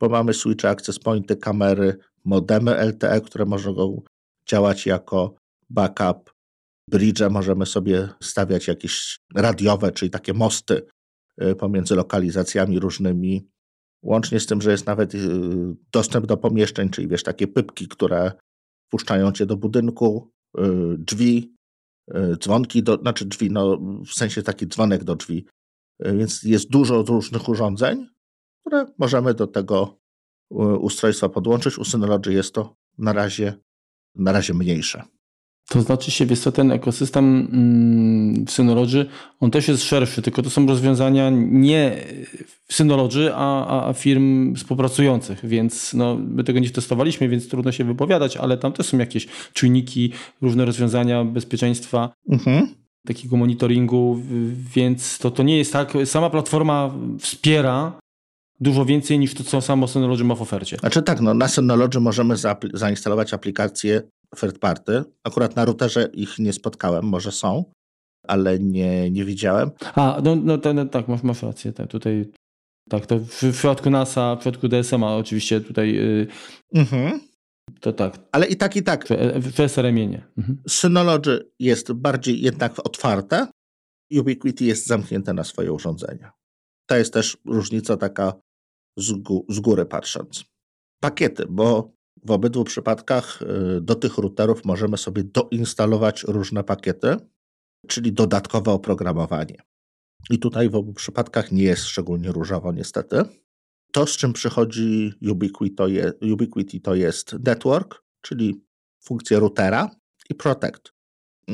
bo mamy switche, access pointy, kamery, modemy LTE, które mogą działać jako backup, bridge, możemy sobie stawiać jakieś radiowe, czyli takie mosty y, pomiędzy lokalizacjami różnymi, łącznie z tym, że jest nawet y, dostęp do pomieszczeń, czyli wiesz, takie pypki, które puszczają cię do budynku, y, drzwi, dzwonki, do, znaczy drzwi, no w sensie taki dzwonek do drzwi, więc jest dużo różnych urządzeń, które możemy do tego ustrojstwa podłączyć. U Synology jest to na razie, na razie mniejsze. To znaczy się, wiesz co, ten ekosystem mm, w Synology, on też jest szerszy, tylko to są rozwiązania nie Synology, a, a firm współpracujących, więc no, my tego nie testowaliśmy, więc trudno się wypowiadać, ale tam też są jakieś czujniki, różne rozwiązania bezpieczeństwa. Mhm takiego monitoringu, więc to, to nie jest tak. Sama platforma wspiera dużo więcej niż to, co samo Synology ma w ofercie. Znaczy tak, no, na Synology możemy zainstalować aplikacje third party. Akurat na routerze ich nie spotkałem, może są, ale nie, nie widziałem. A, no, no, to, no tak, masz, masz rację. Tak, tutaj, tak, to w, w przypadku NASA, w przypadku DSM-a oczywiście tutaj yy, mhm. to tak. Ale i tak, i tak. W, w SRM-ie nie. Mhm. Synology jest bardziej jednak otwarte, Ubiquiti jest zamknięte na swoje urządzenia. To jest też różnica taka z, gó z góry patrząc. Pakiety, bo w obydwu przypadkach y, do tych routerów możemy sobie doinstalować różne pakiety, czyli dodatkowe oprogramowanie. I tutaj w obu przypadkach nie jest szczególnie różowo, niestety. To, z czym przychodzi Ubiquiti, to, Ubiquiti, to jest network, czyli funkcja routera, i protect,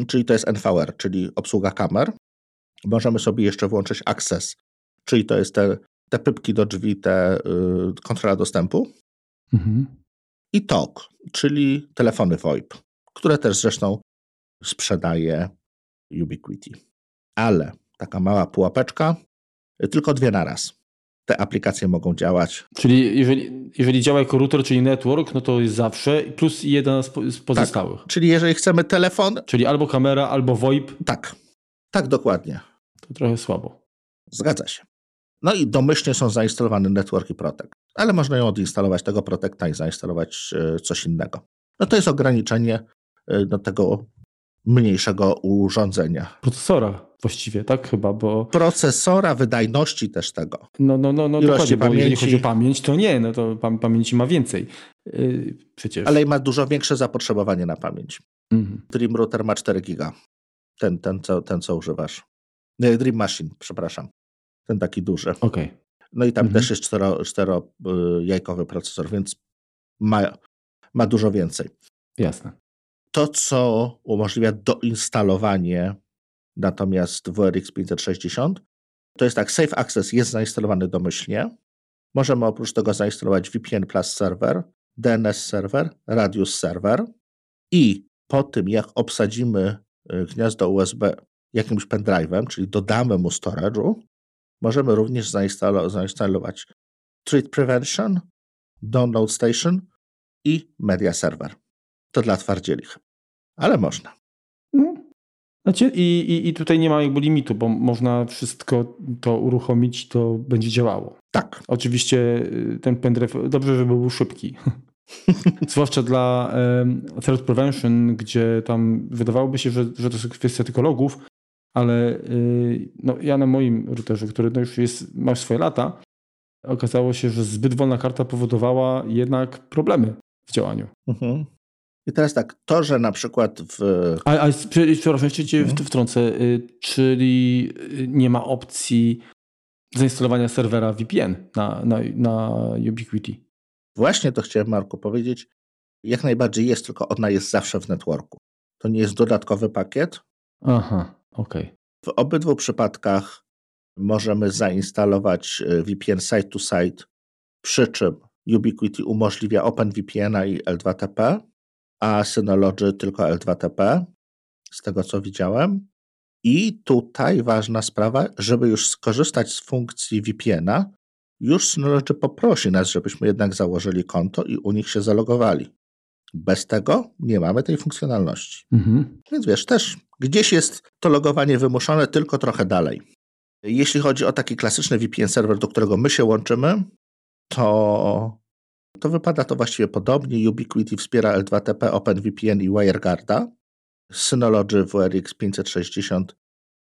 czyli to jest NVR, czyli obsługa kamer. Możemy sobie jeszcze włączyć access, czyli to jest te, te pypki do drzwi, te y, kontrola dostępu. Mhm i TOK, czyli telefony VoIP, które też zresztą sprzedaje Ubiquiti. Ale taka mała pułapeczka, tylko dwie na raz. Te aplikacje mogą działać. Czyli jeżeli, jeżeli działa jako router, czyli network, no to jest zawsze plus jeden z pozostałych. Tak. Czyli jeżeli chcemy telefon. Czyli albo kamera, albo VoIP. Tak, tak dokładnie. To trochę słabo. Zgadza się. No i domyślnie są zainstalowane Network i Protect, ale można ją odinstalować tego Protecta i zainstalować e, coś innego. No to jest ograniczenie e, do tego mniejszego urządzenia. Procesora właściwie, tak chyba, bo... Procesora, wydajności też tego. No, no, no, no dokładnie, bo jeżeli chodzi o pamięć, to nie, no to pamięci ma więcej. Yy, przecież. Ale ma dużo większe zapotrzebowanie na pamięć. Mhm. Dream Router ma 4 giga. Ten, ten, co, ten, co używasz. Dream Machine, przepraszam. Ten taki duży. Okay. No i tam mhm. też jest cztero, cztero jajkowy procesor, więc ma, ma dużo więcej. Jasne. To, co umożliwia doinstalowanie natomiast WRX 560, to jest tak, Safe Access jest zainstalowany domyślnie. Możemy oprócz tego zainstalować VPN Plus Server, DNS Server, Radius Server i po tym, jak obsadzimy y, gniazdo USB jakimś pendrive'em, czyli dodamy mu storage'u, Możemy również zainstalować Threat Prevention, Download Station i Media Server. To dla twardzielich, ale można. Mm. Znaczy, i, i, I tutaj nie ma jakby limitu, bo można wszystko to uruchomić, to będzie działało. Tak. Oczywiście y, ten pendrive, dobrze, żeby był szybki. (laughs) Zwłaszcza dla um, Threat Prevention, gdzie tam wydawałoby się, że, że to jest kwestia tylko logów, ale y, no, ja na moim routerze, który no już jest, ma swoje lata, okazało się, że zbyt wolna karta powodowała jednak problemy w działaniu. Mhm. I teraz tak, to, że na przykład w. A, a przepraszam, jeszcze cię hmm. wtrącę, y, czyli y, nie ma opcji zainstalowania serwera VPN na, na, na Ubiquiti. Właśnie to chciałem, Marku, powiedzieć. Jak najbardziej jest, tylko ona jest zawsze w networku. To nie jest dodatkowy pakiet. Aha. Okay. W obydwu przypadkach możemy zainstalować y, VPN site-to-site, przy czym Ubiquiti umożliwia OpenVPN-a i L2TP, a Synology tylko L2TP, z tego co widziałem. I tutaj ważna sprawa, żeby już skorzystać z funkcji VPN-a, już Synology poprosi nas, żebyśmy jednak założyli konto i u nich się zalogowali. Bez tego nie mamy tej funkcjonalności. Mhm. Więc wiesz, też gdzieś jest to logowanie wymuszone, tylko trochę dalej. Jeśli chodzi o taki klasyczny VPN serwer, do którego my się łączymy, to, to wypada to właściwie podobnie. Ubiquiti wspiera L2TP, OpenVPN i WireGuarda. Synology WRX 560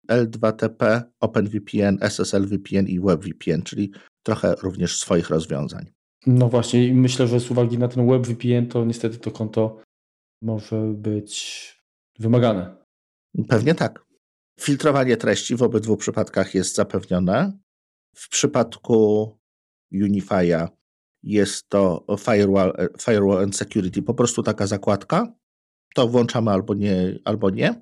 L2TP, OpenVPN, SSL VPN i WebVPN, czyli trochę również swoich rozwiązań. No właśnie, i myślę, że z uwagi na ten WebVPN, to niestety to konto może być wymagane. Pewnie tak. Filtrowanie treści w obydwu przypadkach jest zapewnione. W przypadku Unify'a jest to firewall, firewall and security, po prostu taka zakładka. To włączamy albo nie, albo nie.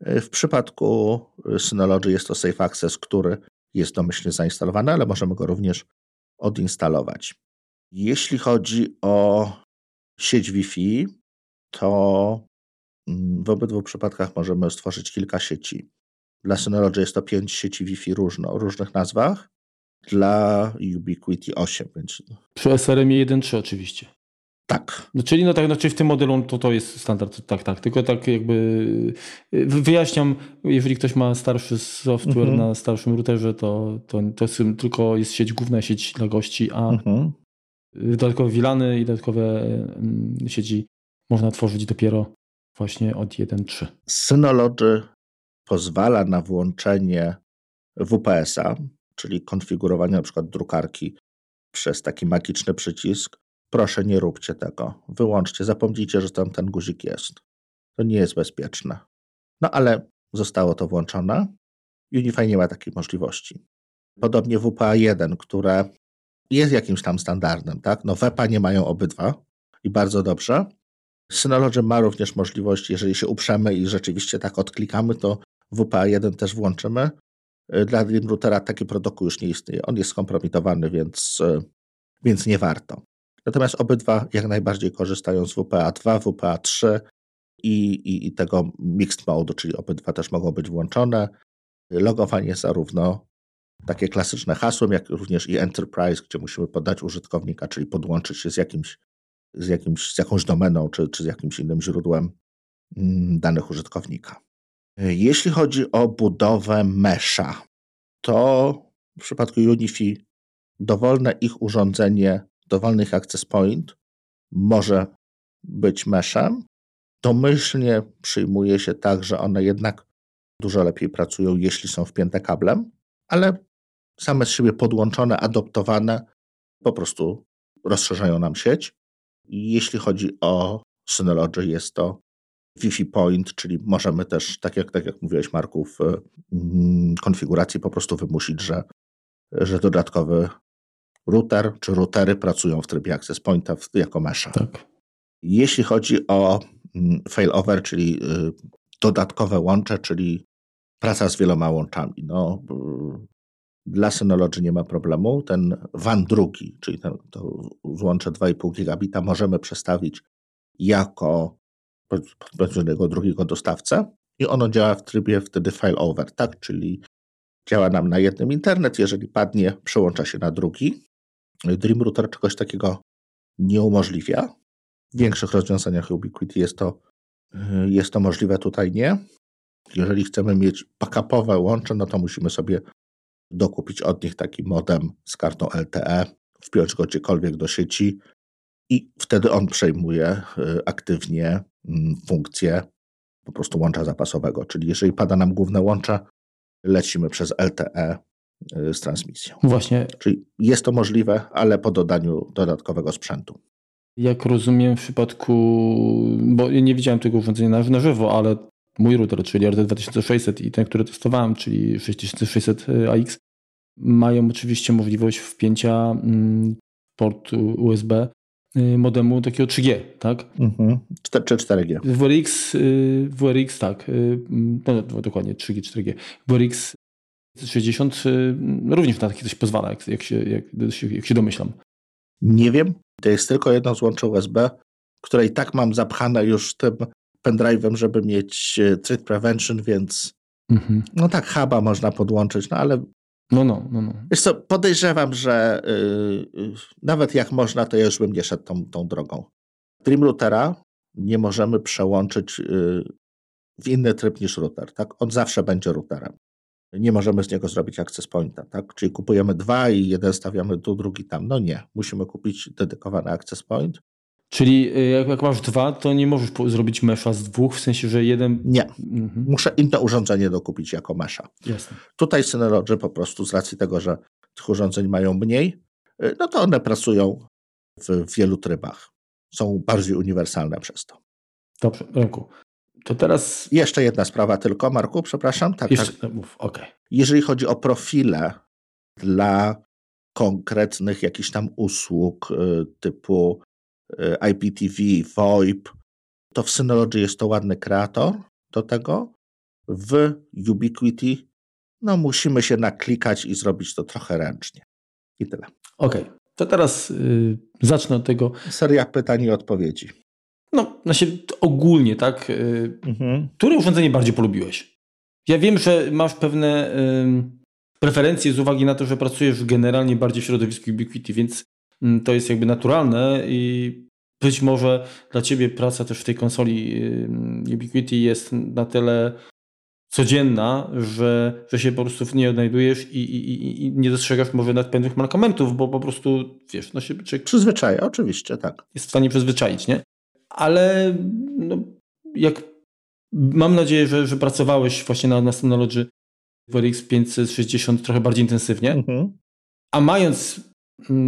W przypadku Synology jest to Safe Access, który jest domyślnie zainstalowany, ale możemy go również odinstalować. Jeśli chodzi o sieć Wi-Fi, to mm, w obydwu przypadkach możemy stworzyć kilka sieci. Dla Synology jest to pięć sieci Wi-Fi różno, o różnych nazwach. Dla Ubiquiti 8. Więc... Przy SRM 1.3 oczywiście. Tak. No, czyli no tak, znaczy w tym modelu to, to jest standard, tak, tak. Tylko tak jakby y, wyjaśniam, jeżeli ktoś ma starszy software mhm. na starszym routerze, to, to, to jest, tylko jest sieć główna, sieć dla gości, a mhm. Dodatkowe wilany i dodatkowe mm, sieci można tworzyć dopiero właśnie od 1.3. Synology pozwala na włączenie WPS-a, czyli konfigurowanie przykład drukarki przez taki magiczny przycisk. Proszę nie róbcie tego. Wyłączcie, zapomnijcie, że tam ten guzik jest. To nie jest bezpieczne. No ale zostało to włączone. Unify nie ma takiej możliwości. Podobnie WPA1, które jest jakimś tam standardem, tak? No WEPA nie mają obydwa i bardzo dobrze. Synology ma również możliwość, jeżeli się uprzemy i rzeczywiście tak odklikamy, to WPA1 też włączymy. Y, dla Dream Routera taki protokół już nie istnieje. On jest skompromitowany, więc, y, więc nie warto. Natomiast obydwa jak najbardziej korzystają z WPA2, WPA3 i, i, i tego mixed mode, czyli obydwa też mogą być włączone. Logowanie zarówno takie klasyczne hasłem, jak również i Enterprise, gdzie musimy podać użytkownika, czyli podłączyć się z, jakimś, z, jakimś, z jakąś domeną czy, czy z jakimś innym źródłem mm, danych użytkownika. Jeśli chodzi o budowę mesza, to w przypadku Unify dowolne ich urządzenie, dowolny ich access point może być meshem. Domyślnie przyjmuje się tak, że one jednak dużo lepiej pracują, jeśli są wpięte kablem, ale same z siebie podłączone, adoptowane po prostu rozszerzają nam sieć. Jeśli chodzi o Synology, jest to Wi-Fi Point, czyli możemy też, tak jak, tak jak mówiłeś Marku, w mm, konfiguracji po prostu wymusić, że, że dodatkowy router czy routery pracują w trybie Access Pointa jako mesza. Tak. Jeśli chodzi o mm, failover, czyli y, dodatkowe łącze, czyli praca z wieloma łączami. No, dla Synology nie ma problemu. Ten WAN drugi, czyli ten, to złącze 2,5 gigabita możemy przestawić jako pewnego drugiego dostawcę i ono działa w trybie wtedy failover, tak? Czyli działa nam na jednym internet, jeżeli padnie, przełącza się na drugi. Dream Router czegoś takiego nie umożliwia. W większych rozwiązaniach Ubiquiti jest to, jest to możliwe, tutaj nie. Jeżeli chcemy mieć backupowe łącze, no to musimy sobie dokupić od nich taki modem z kartą LTE, wpiąć go gdziekolwiek do sieci i wtedy on przejmuje y, aktywnie mm, funkcję po prostu łącza zapasowego. Czyli jeżeli pada nam główne łącze, lecimy przez LTE y, z transmisją. Właśnie. Czyli jest to możliwe, ale po dodaniu dodatkowego sprzętu. Jak rozumiem w przypadku, bo nie widziałem tego urządzenia na żywo, ale mój router, czyli RT2600 i ten, który testowałem, czyli 6600 AX, mają oczywiście możliwość wpięcia mm, portu USB y, modemu takiego 3G, tak? Mhm. Czy 4G. WRX, y, WRX tak, y, no, no, dokładnie 3G, 4G. WRX 60 również na takie coś pozwala, jak, jak, się, jak, jak się domyślam. Nie wiem, to jest tylko jedno złącze USB, które i tak mam zapchane już tym pendrive'em, żeby mieć threat prevention, więc mhm. no tak, huba można podłączyć, no ale no, no, no. no. Wiesz co, podejrzewam, że yy, nawet jak można, to ja już bym nie szedł tą, tą drogą. Dream routera nie możemy przełączyć yy, w inny tryb niż router, tak? On zawsze będzie routerem. Nie możemy z niego zrobić access pointa, tak? Czyli kupujemy dwa i jeden stawiamy tu, drugi tam. No nie, musimy kupić dedykowany access point Czyli y, jak, jak, masz dwa, to nie możesz zrobić mesza z dwóch, w sensie, że jeden... Nie. Mhm. Muszę inne urządzenie dokupić jako mesza. Jasne. Tutaj Synology po prostu z racji tego, że tych urządzeń mają mniej, y, no to one pracują w wielu trybach. Są bardziej uniwersalne przez to. Dobrze. To teraz... Jeszcze jedna sprawa tylko, Marku, przepraszam. Tak, Jeszcze, tak. Mów, okay. Jeżeli chodzi o profile dla konkretnych jakichś tam usług y, typu IPTV, VoIP, to w Synology jest to ładny kreator do tego. W Ubiquity no musimy się naklikać i zrobić to trochę ręcznie. I tyle. Okej, okay. to teraz yy, zacznę od tego. Seria pytań i odpowiedzi. No, znaczy ogólnie, tak? Yy, mhm. Które urządzenie bardziej polubiłeś? Ja wiem, że masz pewne yy, preferencje z uwagi na to, że pracujesz generalnie bardziej w środowisku Ubiquity, więc to jest jakby naturalne i być może dla ciebie praca też w tej konsoli Ubiquity jest na tyle codzienna, że, że się po prostu w niej odnajdujesz i, i, i nie dostrzegasz może nawet pewnych mankamentów, bo po prostu, wiesz, no się człowiek... Przyzwyczaja, oczywiście, tak. Jest w stanie przyzwyczaić, nie? Ale no, jak mam nadzieję, że, że pracowałeś właśnie na, na Synology RX 560 trochę bardziej intensywnie, mhm. a mając Mm,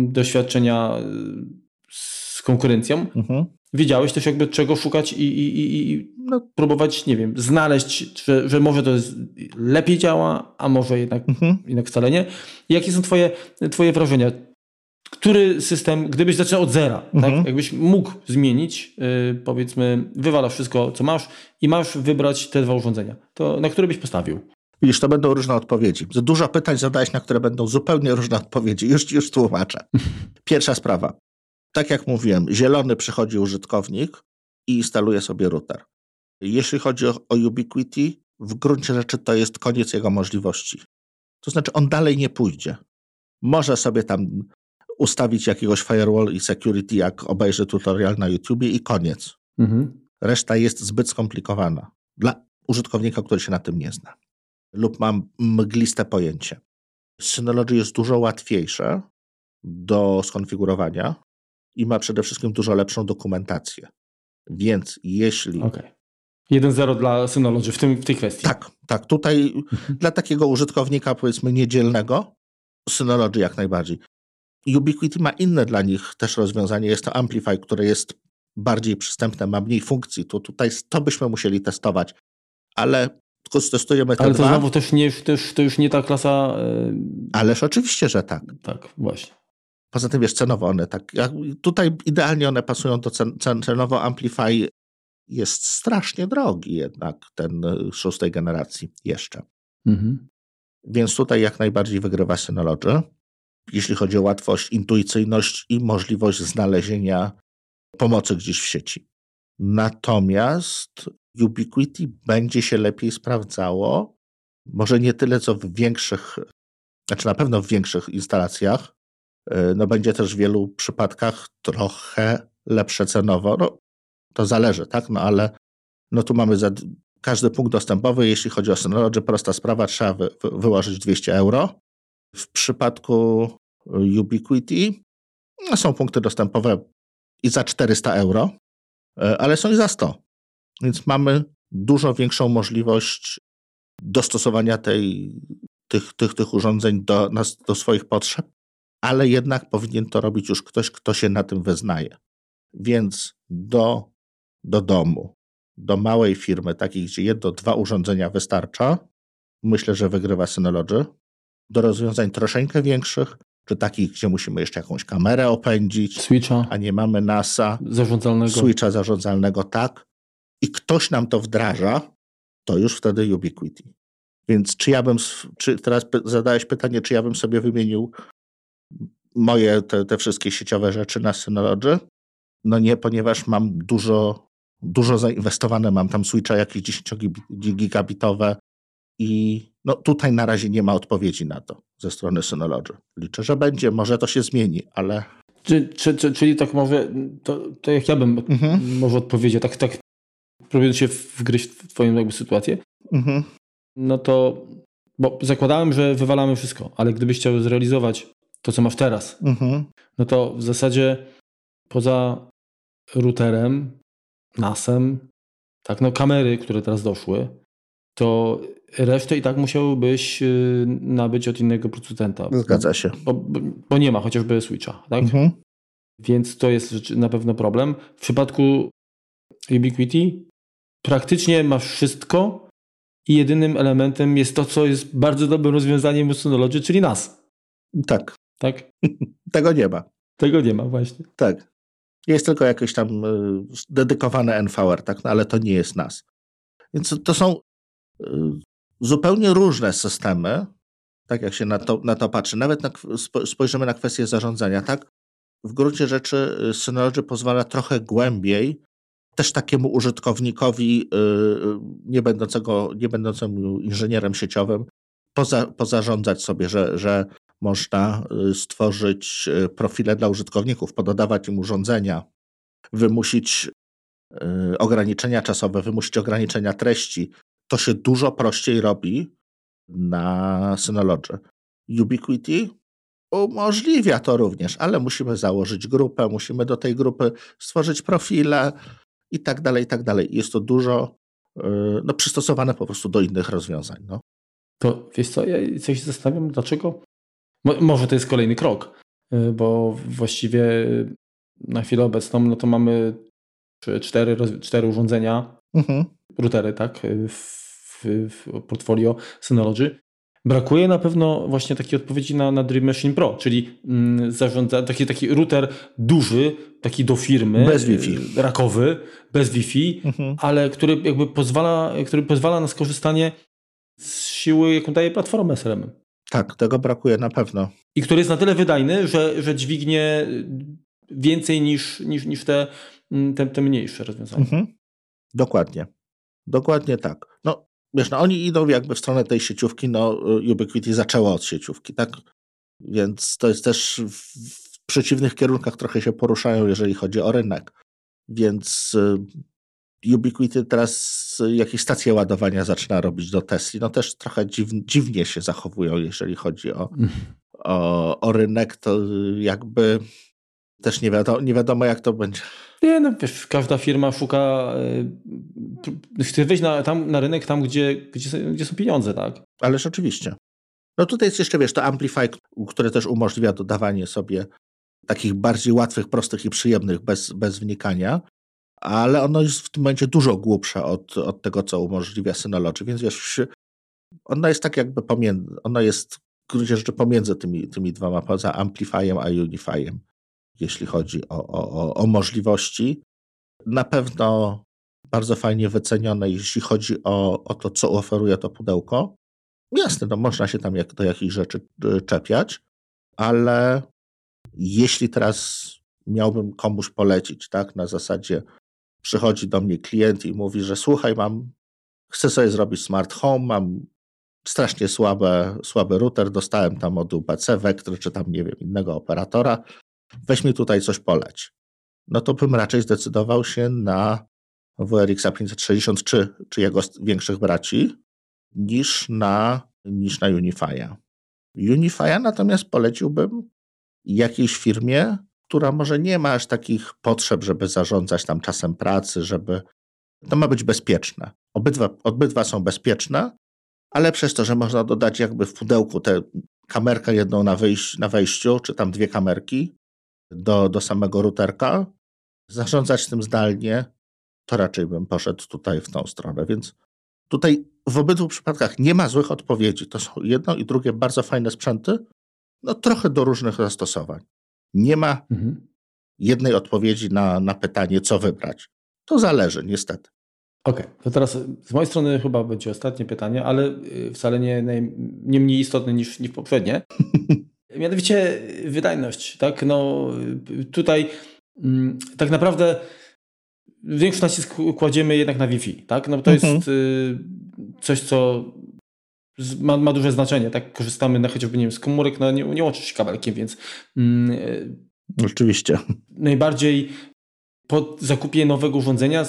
doświadczenia y, z konkurencją, mhm. wiedziałeś też jakby czego szukać i, i, i, i no, próbować, nie wiem, znaleźć, że, że może to jest, lepiej działa, a może jednak, mhm. jednak wcale nie. jakie są twoje, twoje wrażenia? Który system, gdybyś zaczął od zera, tak? mhm. tak? jakbyś mógł zmienić, yy, powiedzmy, wywalasz wszystko, co masz i masz wybrać te dwa urządzenia, to na które byś postawił? Widzisz, to będą różne odpowiedzi. Za dużo pytań zadałeś, na które będą zupełnie różne odpowiedzi. Już, już tłumaczę. (laughs) Pierwsza sprawa. Tak jak mówiłem, zielony przychodzi użytkownik i instaluje sobie router. Jeśli chodzi o, o Ubiquity, w gruncie rzeczy to jest koniec jego możliwości. To znaczy, on dalej nie pójdzie. Może sobie tam ustawić jakiegoś firewall i security, jak obejrzy tutorial na YouTubie i koniec. Mhm. Reszta jest zbyt skomplikowana dla użytkownika, który się na tym nie zna lub mam mgliste pojęcie. Synology jest dużo łatwiejsze do skonfigurowania i ma przede wszystkim dużo lepszą dokumentację. Więc jeśli. Okay. 1.0 dla Synology w, tym, w tej kwestii. Tak, tak. Tutaj mhm. dla takiego użytkownika, powiedzmy, niedzielnego, Synology jak najbardziej. Ubiquity ma inne dla nich też rozwiązanie. Jest to Amplify, które jest bardziej przystępne, ma mniej funkcji. To tutaj to byśmy musieli testować. Ale tylko testujemy te Ale to dwa. znowu też, nie, też to już nie ta klasa. Yy... Ależ oczywiście, że tak. Tak, właśnie. Poza tym wiesz, cenowo one tak. Tutaj idealnie one pasują do cen, cen, cenowo Amplify jest strasznie drogi jednak ten y, szóstej generacji jeszcze. Mhm. Więc tutaj jak najbardziej wygrywa Synology, jeśli chodzi o łatwość, intuicyjność i możliwość znalezienia pomocy gdzieś w sieci. Natomiast Ubiquity będzie się lepiej sprawdzało. Może nie tyle, co w większych, znaczy na pewno w większych instalacjach. E, no będzie też w wielu przypadkach trochę lepsze cenowo. No, to zależy, tak? No ale no tu mamy za każdy punkt dostępowy, jeśli chodzi o Synology, prosta sprawa, trzeba wy, wy, wyłożyć 200 euro. W przypadku Ubiquity no, są punkty dostępowe i za 400 euro, e, ale są i za 100. Więc mamy dużo większą możliwość dostosowania tej, tych, tych, tych urządzeń do, do swoich potrzeb, ale jednak powinien to robić już ktoś, kto się na tym wyznaje. Więc do, do domu, do małej firmy, takiej, gdzie jedno, dwa urządzenia wystarcza, myślę, że wygrywa Synology. Do rozwiązań troszeczkę większych, czy takich, gdzie musimy jeszcze jakąś kamerę opędzić, Switcha a nie mamy NASA, zarządzalnego. Switcha zarządzalnego, tak. I ktoś nam to wdraża, to już wtedy Ubiquiti. Więc czy ja bym, czy teraz zadałeś pytanie, czy ja bym sobie wymienił moje te, te wszystkie sieciowe rzeczy na Synology? No nie, ponieważ mam dużo, dużo zainwestowane, mam tam switcha jakieś 10 gigabitowe i no tutaj na razie nie ma odpowiedzi na to ze strony Synology. Liczę, że będzie, może to się zmieni, ale... Czy, czy, czy, czyli tak może, to, to jak ja bym mhm. może odpowiedział, tak, tak próbując się wgryźć w twoją jakby sytuację, mhm. no to, bo zakładałem, że wywalamy wszystko, ale gdybyś chciał zrealizować to, co masz teraz, mhm. no to w zasadzie poza routerem, NASem, tak, no kamery, które teraz doszły, to resztę i tak musiałbyś y, nabyć od innego producenta. Zgadza się. Bo, bo nie ma chociażby Switcha, tak? Mhm. Więc to jest na pewno problem. W przypadku Ubiquiti praktycznie masz wszystko i jedynym elementem jest to, co jest bardzo dobrym rozwiązaniem Synology, czyli NAS. Tak. Tak? (laughs) Tego nie ma. Tego nie ma, właśnie. Tak. Jest tylko jakieś tam y, dedykowane NVR, tak? No, ale to nie jest NAS. Więc to są y, zupełnie różne systemy, tak jak się na to, na to patrzy. Nawet na, spojrzymy na kwestię zarządzania, tak? W gruncie rzeczy y, Synology pozwala trochę głębiej też takiemu użytkownikowi nie, będącego, nie będącemu inżynierem sieciowym poza, pozarządzać sobie, że, że można y, stworzyć y, profile dla użytkowników, pododawać im urządzenia, wymusić y, ograniczenia czasowe, wymusić ograniczenia treści. To się dużo prościej robi na Synology. Ubiquiti umożliwia to również, ale musimy założyć grupę, musimy do tej grupy stworzyć profile i tak dalej, i tak dalej. Jest to dużo no, przystosowane po prostu do innych rozwiązań. No. To wiesz co, ja coś zastanawiam, dlaczego może to jest kolejny krok, y, bo właściwie na chwilę obecną no to mamy cztery, cztery urządzenia, mhm. routery, tak, w, w portfolio Synology. Brakuje na pewno właśnie takiej odpowiedzi na, na Dream Machine Pro, czyli mm, zarządza, taki, taki router duży, taki do firmy. Bez Wi-Fi. Y, rakowy, bez Wi-Fi, mhm. ale który jakby pozwala, który pozwala na skorzystanie z siły, jaką daje platforma SLM. Tak, tego brakuje na pewno. I który jest na tyle wydajny, że, że dźwignie więcej niż, niż, niż te, mm, te, te mniejsze rozwiązania. Mhm. Dokładnie. Dokładnie tak. No, wiesz, no oni idą jakby w stronę tej sieciówki, no Ubiquiti zaczęło od sieciówki, tak? Więc to jest też w przeciwnych kierunkach trochę się poruszają, jeżeli chodzi o rynek. Więc y, Ubiquity teraz jakieś stacje ładowania zaczyna robić do Tesli. No też trochę dziw, dziwnie się zachowują, jeżeli chodzi o, o, o rynek. To jakby też nie wiadomo, nie wiadomo, jak to będzie. Nie, no wiesz, każda firma szuka, chce wejść na, tam, na rynek tam, gdzie, gdzie, gdzie są pieniądze, tak? Ależ oczywiście. No tutaj jest jeszcze, wiesz, to Amplify, które też umożliwia dodawanie sobie takich bardziej łatwych, prostych i przyjemnych bez, bez wnikania ale ono jest w tym momencie dużo głupsze od, od tego, co umożliwia Synology, więc wiesz, ono jest tak jakby pomiędzy, ono jest w gruncie rzeczy pomiędzy tymi, tymi dwoma, poza Amplifyem a Unifyem, jeśli chodzi o, o, o możliwości. Na pewno bardzo fajnie wycenione, jeśli chodzi o, o to, co oferuje to pudełko. Jasne, no można się tam jak, do jakichś rzeczy y, czepiać, ale jeśli teraz miałbym komuś polecić, tak, na zasadzie przychodzi do mnie klient i mówi, że słuchaj, mam, chcę sobie zrobić smart home, mam strasznie słabe, słaby router, dostałem tam od UPC, Vector, czy tam, nie wiem, innego operatora, weź mi tutaj coś poleć. No to bym raczej zdecydował się na WRX 560 czy, czy jego większych braci, niż na, niż na Unify'a. Unify'a natomiast poleciłbym jakiejś firmie, która może nie ma aż takich potrzeb, żeby zarządzać tam czasem pracy, żeby. To ma być bezpieczne. Obydwa, obydwa są bezpieczne, ale przez to, że można dodać jakby w pudełku tę kamerkę jedną na, wyjś, na wejściu, czy tam dwie kamerki do, do samego routerka, zarządzać tym zdalnie, to raczej bym poszedł tutaj w tą stronę. Więc tutaj w obydwu przypadkach nie ma złych odpowiedzi. To są jedno i drugie bardzo fajne sprzęty, no trochę do różnych zastosowań. Nie ma mhm. jednej odpowiedzi na, na pytanie, co wybrać. To zależy, niestety. Okej, okay. to teraz z mojej strony chyba będzie ostatnie pytanie, ale y, wcale nie, nie mniej istotne niż, niż poprzednie. (laughs) Mianowicie wydajność. Tak? No, tutaj mm, tak naprawdę większy nacisk kładziemy jednak na Wi-Fi. Tak? No, to mhm. jest y, coś, co ma, ma, duże znaczenie. Tak? Korzystamy na chociażby nie wiem, z komórek, no, nie, nie łączy się kabelkiem, więc. Mm, Oczywiście. Najbardziej po zakupie nowego urządzenia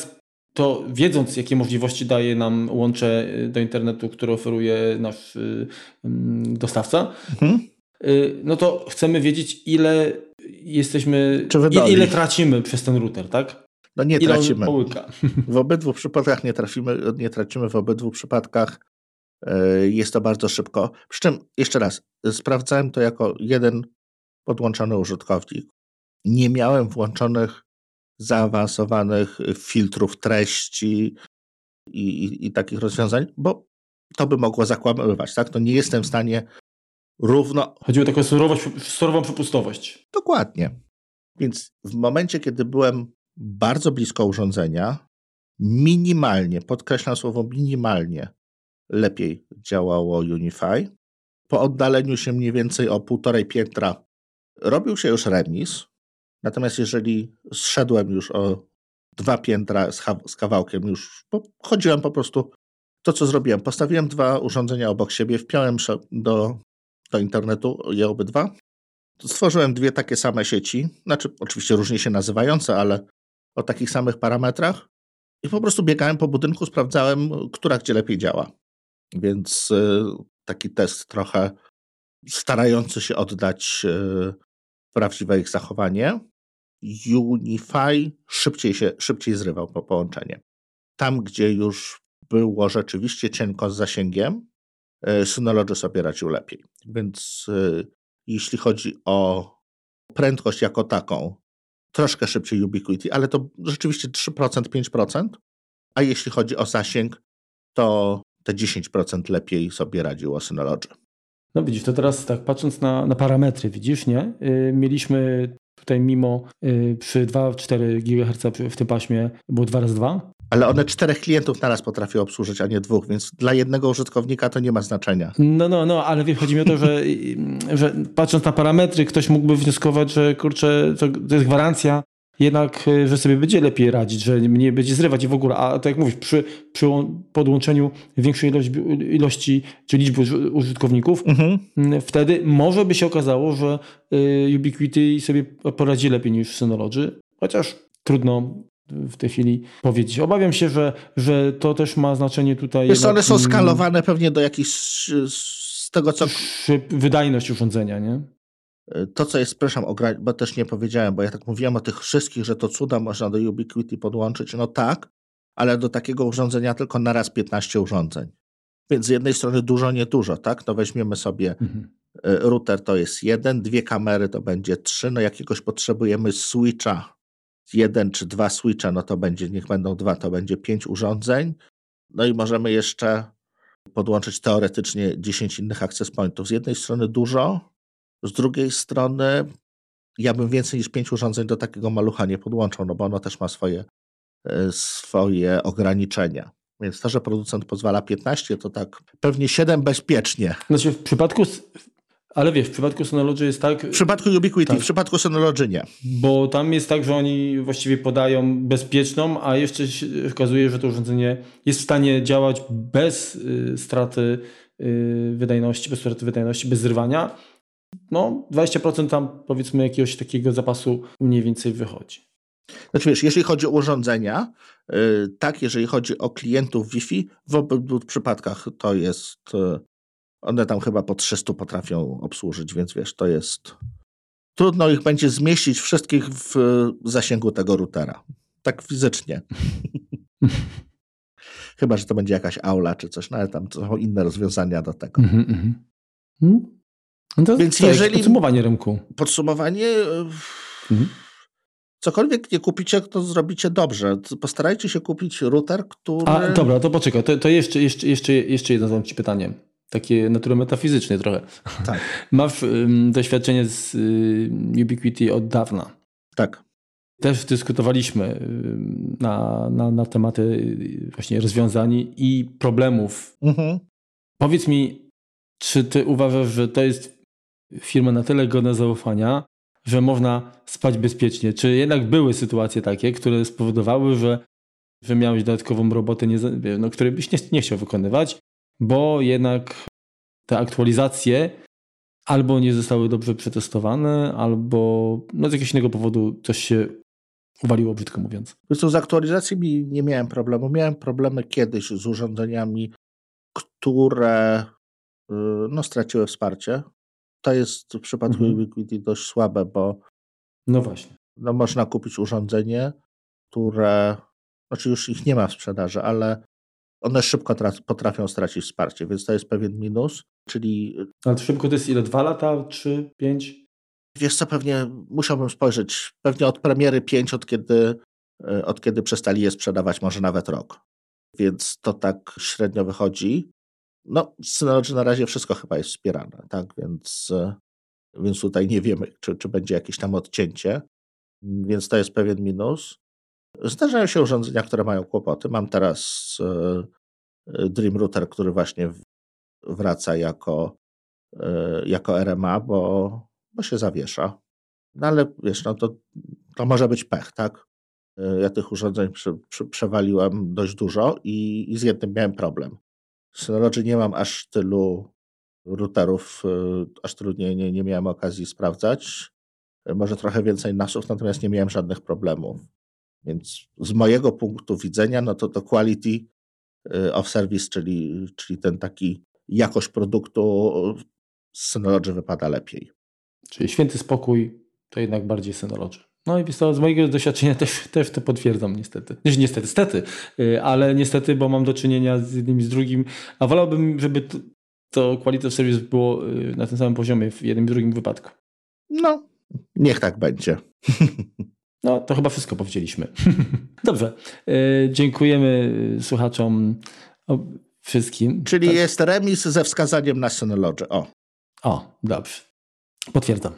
to wiedząc, jakie możliwości daje nam łącze y, do internetu, które oferuje nasz y, mm, dostawca, mhm. Y, no to chcemy wiedzieć, ile jesteśmy, ile tracimy przez ten router, tak? No nie ile tracimy. W obydwu przypadkach nie, trafimy, nie tracimy, w obydwu przypadkach jest to bardzo szybko. Przy czym, jeszcze raz, sprawdzałem to jako jeden podłączony użytkownik. Nie miałem włączonych zaawansowanych filtrów treści i, i, i, takich rozwiązań, bo to by mogło zakłamywać, tak? To nie jestem w stanie równo... Chodzi o taką surowość, surową przepustowość. Dokładnie. Więc w momencie, kiedy byłem bardzo blisko urządzenia, minimalnie, podkreślam słowo minimalnie, lepiej działało Unify. Po oddaleniu się mniej więcej o półtorej piętra robił się już remis, Natomiast jeżeli zszedłem już o dwa piętra z, z kawałkiem, już chodziłem po prostu to, co zrobiłem. Postawiłem dwa urządzenia obok siebie, wpiąłem do, do internetu je obydwa. Stworzyłem dwie takie same sieci, znaczy oczywiście różnie się nazywające, ale o takich samych parametrach. I po prostu biegałem po budynku, sprawdzałem, która gdzie lepiej działa. Więc y, taki test trochę starający się oddać y, prawdziwe ich zachowanie. Unify szybciej się szybciej zrywał po połączenie. Tam, gdzie już było rzeczywiście cienko z zasięgiem, Synology sobie radził lepiej. Więc e, jeśli chodzi o prędkość jako taką, troszkę szybciej Ubiquiti, ale to rzeczywiście 3%, 5%, a jeśli chodzi o zasięg, to te 10% lepiej sobie radziło Synology. No widzisz, to teraz tak patrząc na, na parametry, widzisz, nie? Yy, mieliśmy tutaj mimo yy, przy 2-4 GHz w tym paśmie było 2 razy 2 ale one czterech klientów naraz potrafią obsłużyć, a nie dwóch, więc dla jednego użytkownika to nie ma znaczenia. No, no, no, ale chodzi mi o to, że, że patrząc na parametry, ktoś mógłby wnioskować, że kurczę, to, to jest gwarancja jednak, e, że sobie będzie lepiej radzić, że nie będzie zrywać i w ogóle, a tak jak mówisz, przy, przy podłączeniu większej ilości, ilości czy liczby użytkowników, mhm. wtedy może by się okazało, że e, Ubiquity sobie poradzi lepiej niż Synology, chociaż trudno w tej chwili powiedzieć. Obawiam się, że, że to też ma znaczenie tutaj. Wiesz, one są skalowane pewnie do jakichś z tego, co. Wydajność urządzenia, nie? To, co jest, przepraszam, bo też nie powiedziałem, bo ja tak mówiłem o tych wszystkich, że to cuda można do Ubiquiti podłączyć. No tak, ale do takiego urządzenia tylko na raz 15 urządzeń. Więc z jednej strony dużo, nie dużo, tak? No weźmiemy sobie mhm. E, router to jest jeden, dwie kamery to będzie trzy, no jakiegoś potrzebujemy switcha, jeden czy dwa switche, no to będzie, niech będą dwa, to będzie pięć urządzeń. No i możemy jeszcze podłączyć teoretycznie 10 innych access pointów. Z jednej strony dużo, z drugiej strony, ja bym więcej niż pięć urządzeń do takiego malucha nie podłączał, no bo ono też ma swoje, e, swoje ograniczenia. Więc to, że producent pozwala 15, to tak pewnie 7 bezpiecznie. Znaczy w przypadku, ale wiesz, w przypadku Synology jest tak... W przypadku Ubiquiti, tak, w przypadku Synology nie. Bo tam jest tak, że oni właściwie podają bezpieczną, a jeszcze się okazuje, że to urządzenie jest w stanie działać bez y, straty y, wydajności, bez straty wydajności, bez zrywania no 20% tam powiedzmy jakiegoś takiego zapasu mniej więcej wychodzi. Znaczy wiesz, jeśli chodzi o urządzenia, yy, tak, jeżeli chodzi o klientów Wi-Fi, w obu przypadkach to jest, yy, one tam chyba po 300 potrafią obsłużyć, więc wiesz, to jest, trudno ich będzie zmieścić wszystkich w zasięgu tego routera. Tak fizycznie. (laughs) chyba, że to będzie jakaś aula czy coś, no ale tam są inne rozwiązania do tego. Mm -hmm. No to Więc jeżeli podsumowanie rynku. Podsumowanie. Mhm. cokolwiek nie kupicie, to zrobicie dobrze. Postarajcie się kupić router, który... A, dobra, to poczekaj, to, to jeszcze, jeszcze, jeszcze, jeszcze jedno zadam Ci pytanie. Takie natury metafizyczne trochę. Tak. (laughs) Masz um, doświadczenie z y, Ubiquiti od dawna. Tak. Też dyskutowaliśmy na, na, na tematy y, właśnie rozwiązań i problemów. Mhm. Powiedz mi, czy ty uważasz, że to jest firma na tyle godna zaufania, że można spać bezpiecznie? Czy jednak były sytuacje takie, które spowodowały, że, że miałeś dodatkową robotę, nie, no, której byś nie, nie chciał wykonywać, bo jednak te aktualizacje albo nie zostały dobrze przetestowane, albo no, z jakiegoś innego powodu coś się uwaliło, brzydko mówiąc. Co, z aktualizacjami nie miałem problemu. Miałem problemy kiedyś z urządzeniami, które y, no, straciły wsparcie. To jest w przypadku mhm. Ubiquiti dość słabe, bo no właśnie. No, można kupić urządzenie, które, znaczy już ich nie ma w sprzedaży, ale one szybko potrafią stracić wsparcie, więc to jest pewien minus, czyli... Ale szybko to jest ile? Dwa lata? Trzy? Pięć? Wiesz co, pewnie musiałbym spojrzeć, pewnie od premiery pięć, od kiedy, e, od kiedy przestali je sprzedawać, może nawet rok. Więc to tak średnio wychodzi. No, Synology na razie wszystko chyba jest wspierane, tak, więc, e, więc tutaj nie wiemy, czy, czy będzie jakieś tam odcięcie, więc to jest pewien minus. Zdarzają się urządzenia, które mają kłopoty. Mam teraz e, Dream Router, który właśnie wraca jako, jako RMA, bo bo się zawiesza. No ale wiesz, no to, to może być pech, tak? E, ja tych urządzeń prze, prze, przewaliłem dość dużo i, i z jednym miałem problem. Synology nie mam aż tylu routerów, e, aż tylu nie, nie, nie miałem okazji sprawdzać. E, może trochę więcej nasów, natomiast nie miałem żadnych problemów. Więc z mojego punktu widzenia, no to to quality of service, czyli, czyli ten taki jakość produktu z Synology wypada lepiej. Czyli święty spokój to jednak bardziej Synology. No i to, z mojego doświadczenia też, też to potwierdzam niestety. Znaczy, niestety, stety, y, ale niestety, bo mam do czynienia z jednym i z drugim, a wolałbym, żeby to, to quality of service było y, na tym samym poziomie w jednym i drugim wypadku. No, niech tak będzie. (laughs) No, to chyba wszystko powiedzieliśmy. (laughs) Dobrze. Y, dziękujemy słuchaczom wszystkim. Czyli tak. jest remis ze wskazaniem na Synology. O. O, dobrze. Potwierdzam.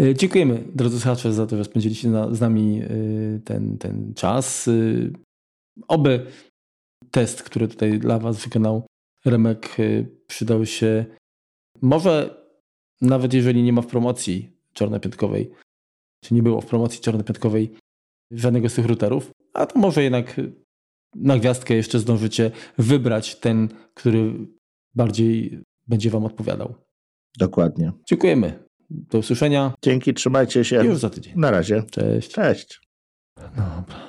E, dziękujemy, drodzy słuchacze, za to, że spędziliście z nami e, ten, ten czas. E, oby test, który tutaj dla Was wykonał Remek, przydał się może nawet jeżeli nie ma w promocji czarnopiątkowej, czy nie było w promocji czarnopiątkowej żadnego z tych routerów, a to może jednak na gwiazdkę jeszcze zdążycie wybrać ten, który bardziej będzie Wam odpowiadał. Dokładnie. Dziękujemy. Do usłyszenia. Dzięki, trzymajcie się. Już za tydzień. Na razie. Cześć. Cześć. Dobra.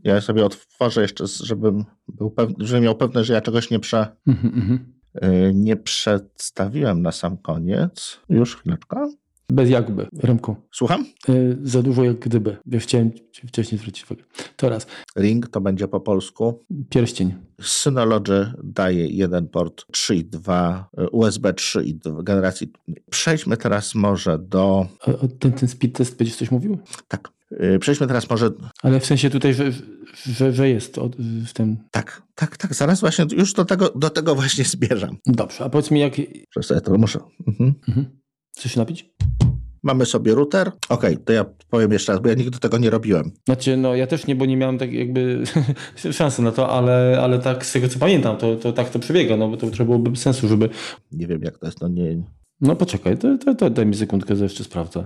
Ja sobie otworzę jeszcze, żebym był pewny, żebym miał pewność, że ja czegoś nie, prze, mm -hmm. nie przedstawiłem na sam koniec. Już chwileczkę. Bez jakby, Remku. Słucham? Yy, za dużo jak gdyby. Ja chciałem wcześniej zwrócić uwagę. To raz. Ring to będzie po polsku. Pierścień. Synology daje jeden port 3.2, USB 3.2 generacji. Przejdźmy teraz może do... A, ten, ten speed test będziesz coś mówił? Tak. Y, przejdźmy teraz może. Ale w sensie tutaj, że, że, że jest w tym. Tak, tak, tak. Zaraz właśnie już do tego, do tego właśnie (laughs) zbierzam. Dobrze, a powiedz mi, jak. Przez to muszę. Mhm. Mhm. Chcesz się napić? Mamy sobie router. Okej, okay, to ja powiem jeszcze raz, bo ja nigdy tego nie robiłem. Znaczy, no ja też nie, bo nie miałem tak jakby (laughs) szansy na to, ale, ale tak z tego co pamiętam, to, to tak to przebiega, no bo to trzeba byłoby sensu, żeby... Nie wiem jak to jest, no nie... No poczekaj, to, to, to daj mi sekundkę, że jeszcze sprawdzę.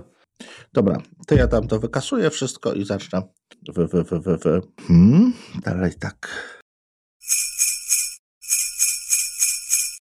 Dobra, to ja tam to wykasuję wszystko i zacznę. W, w, w, w, w. Hmm, dalej tak.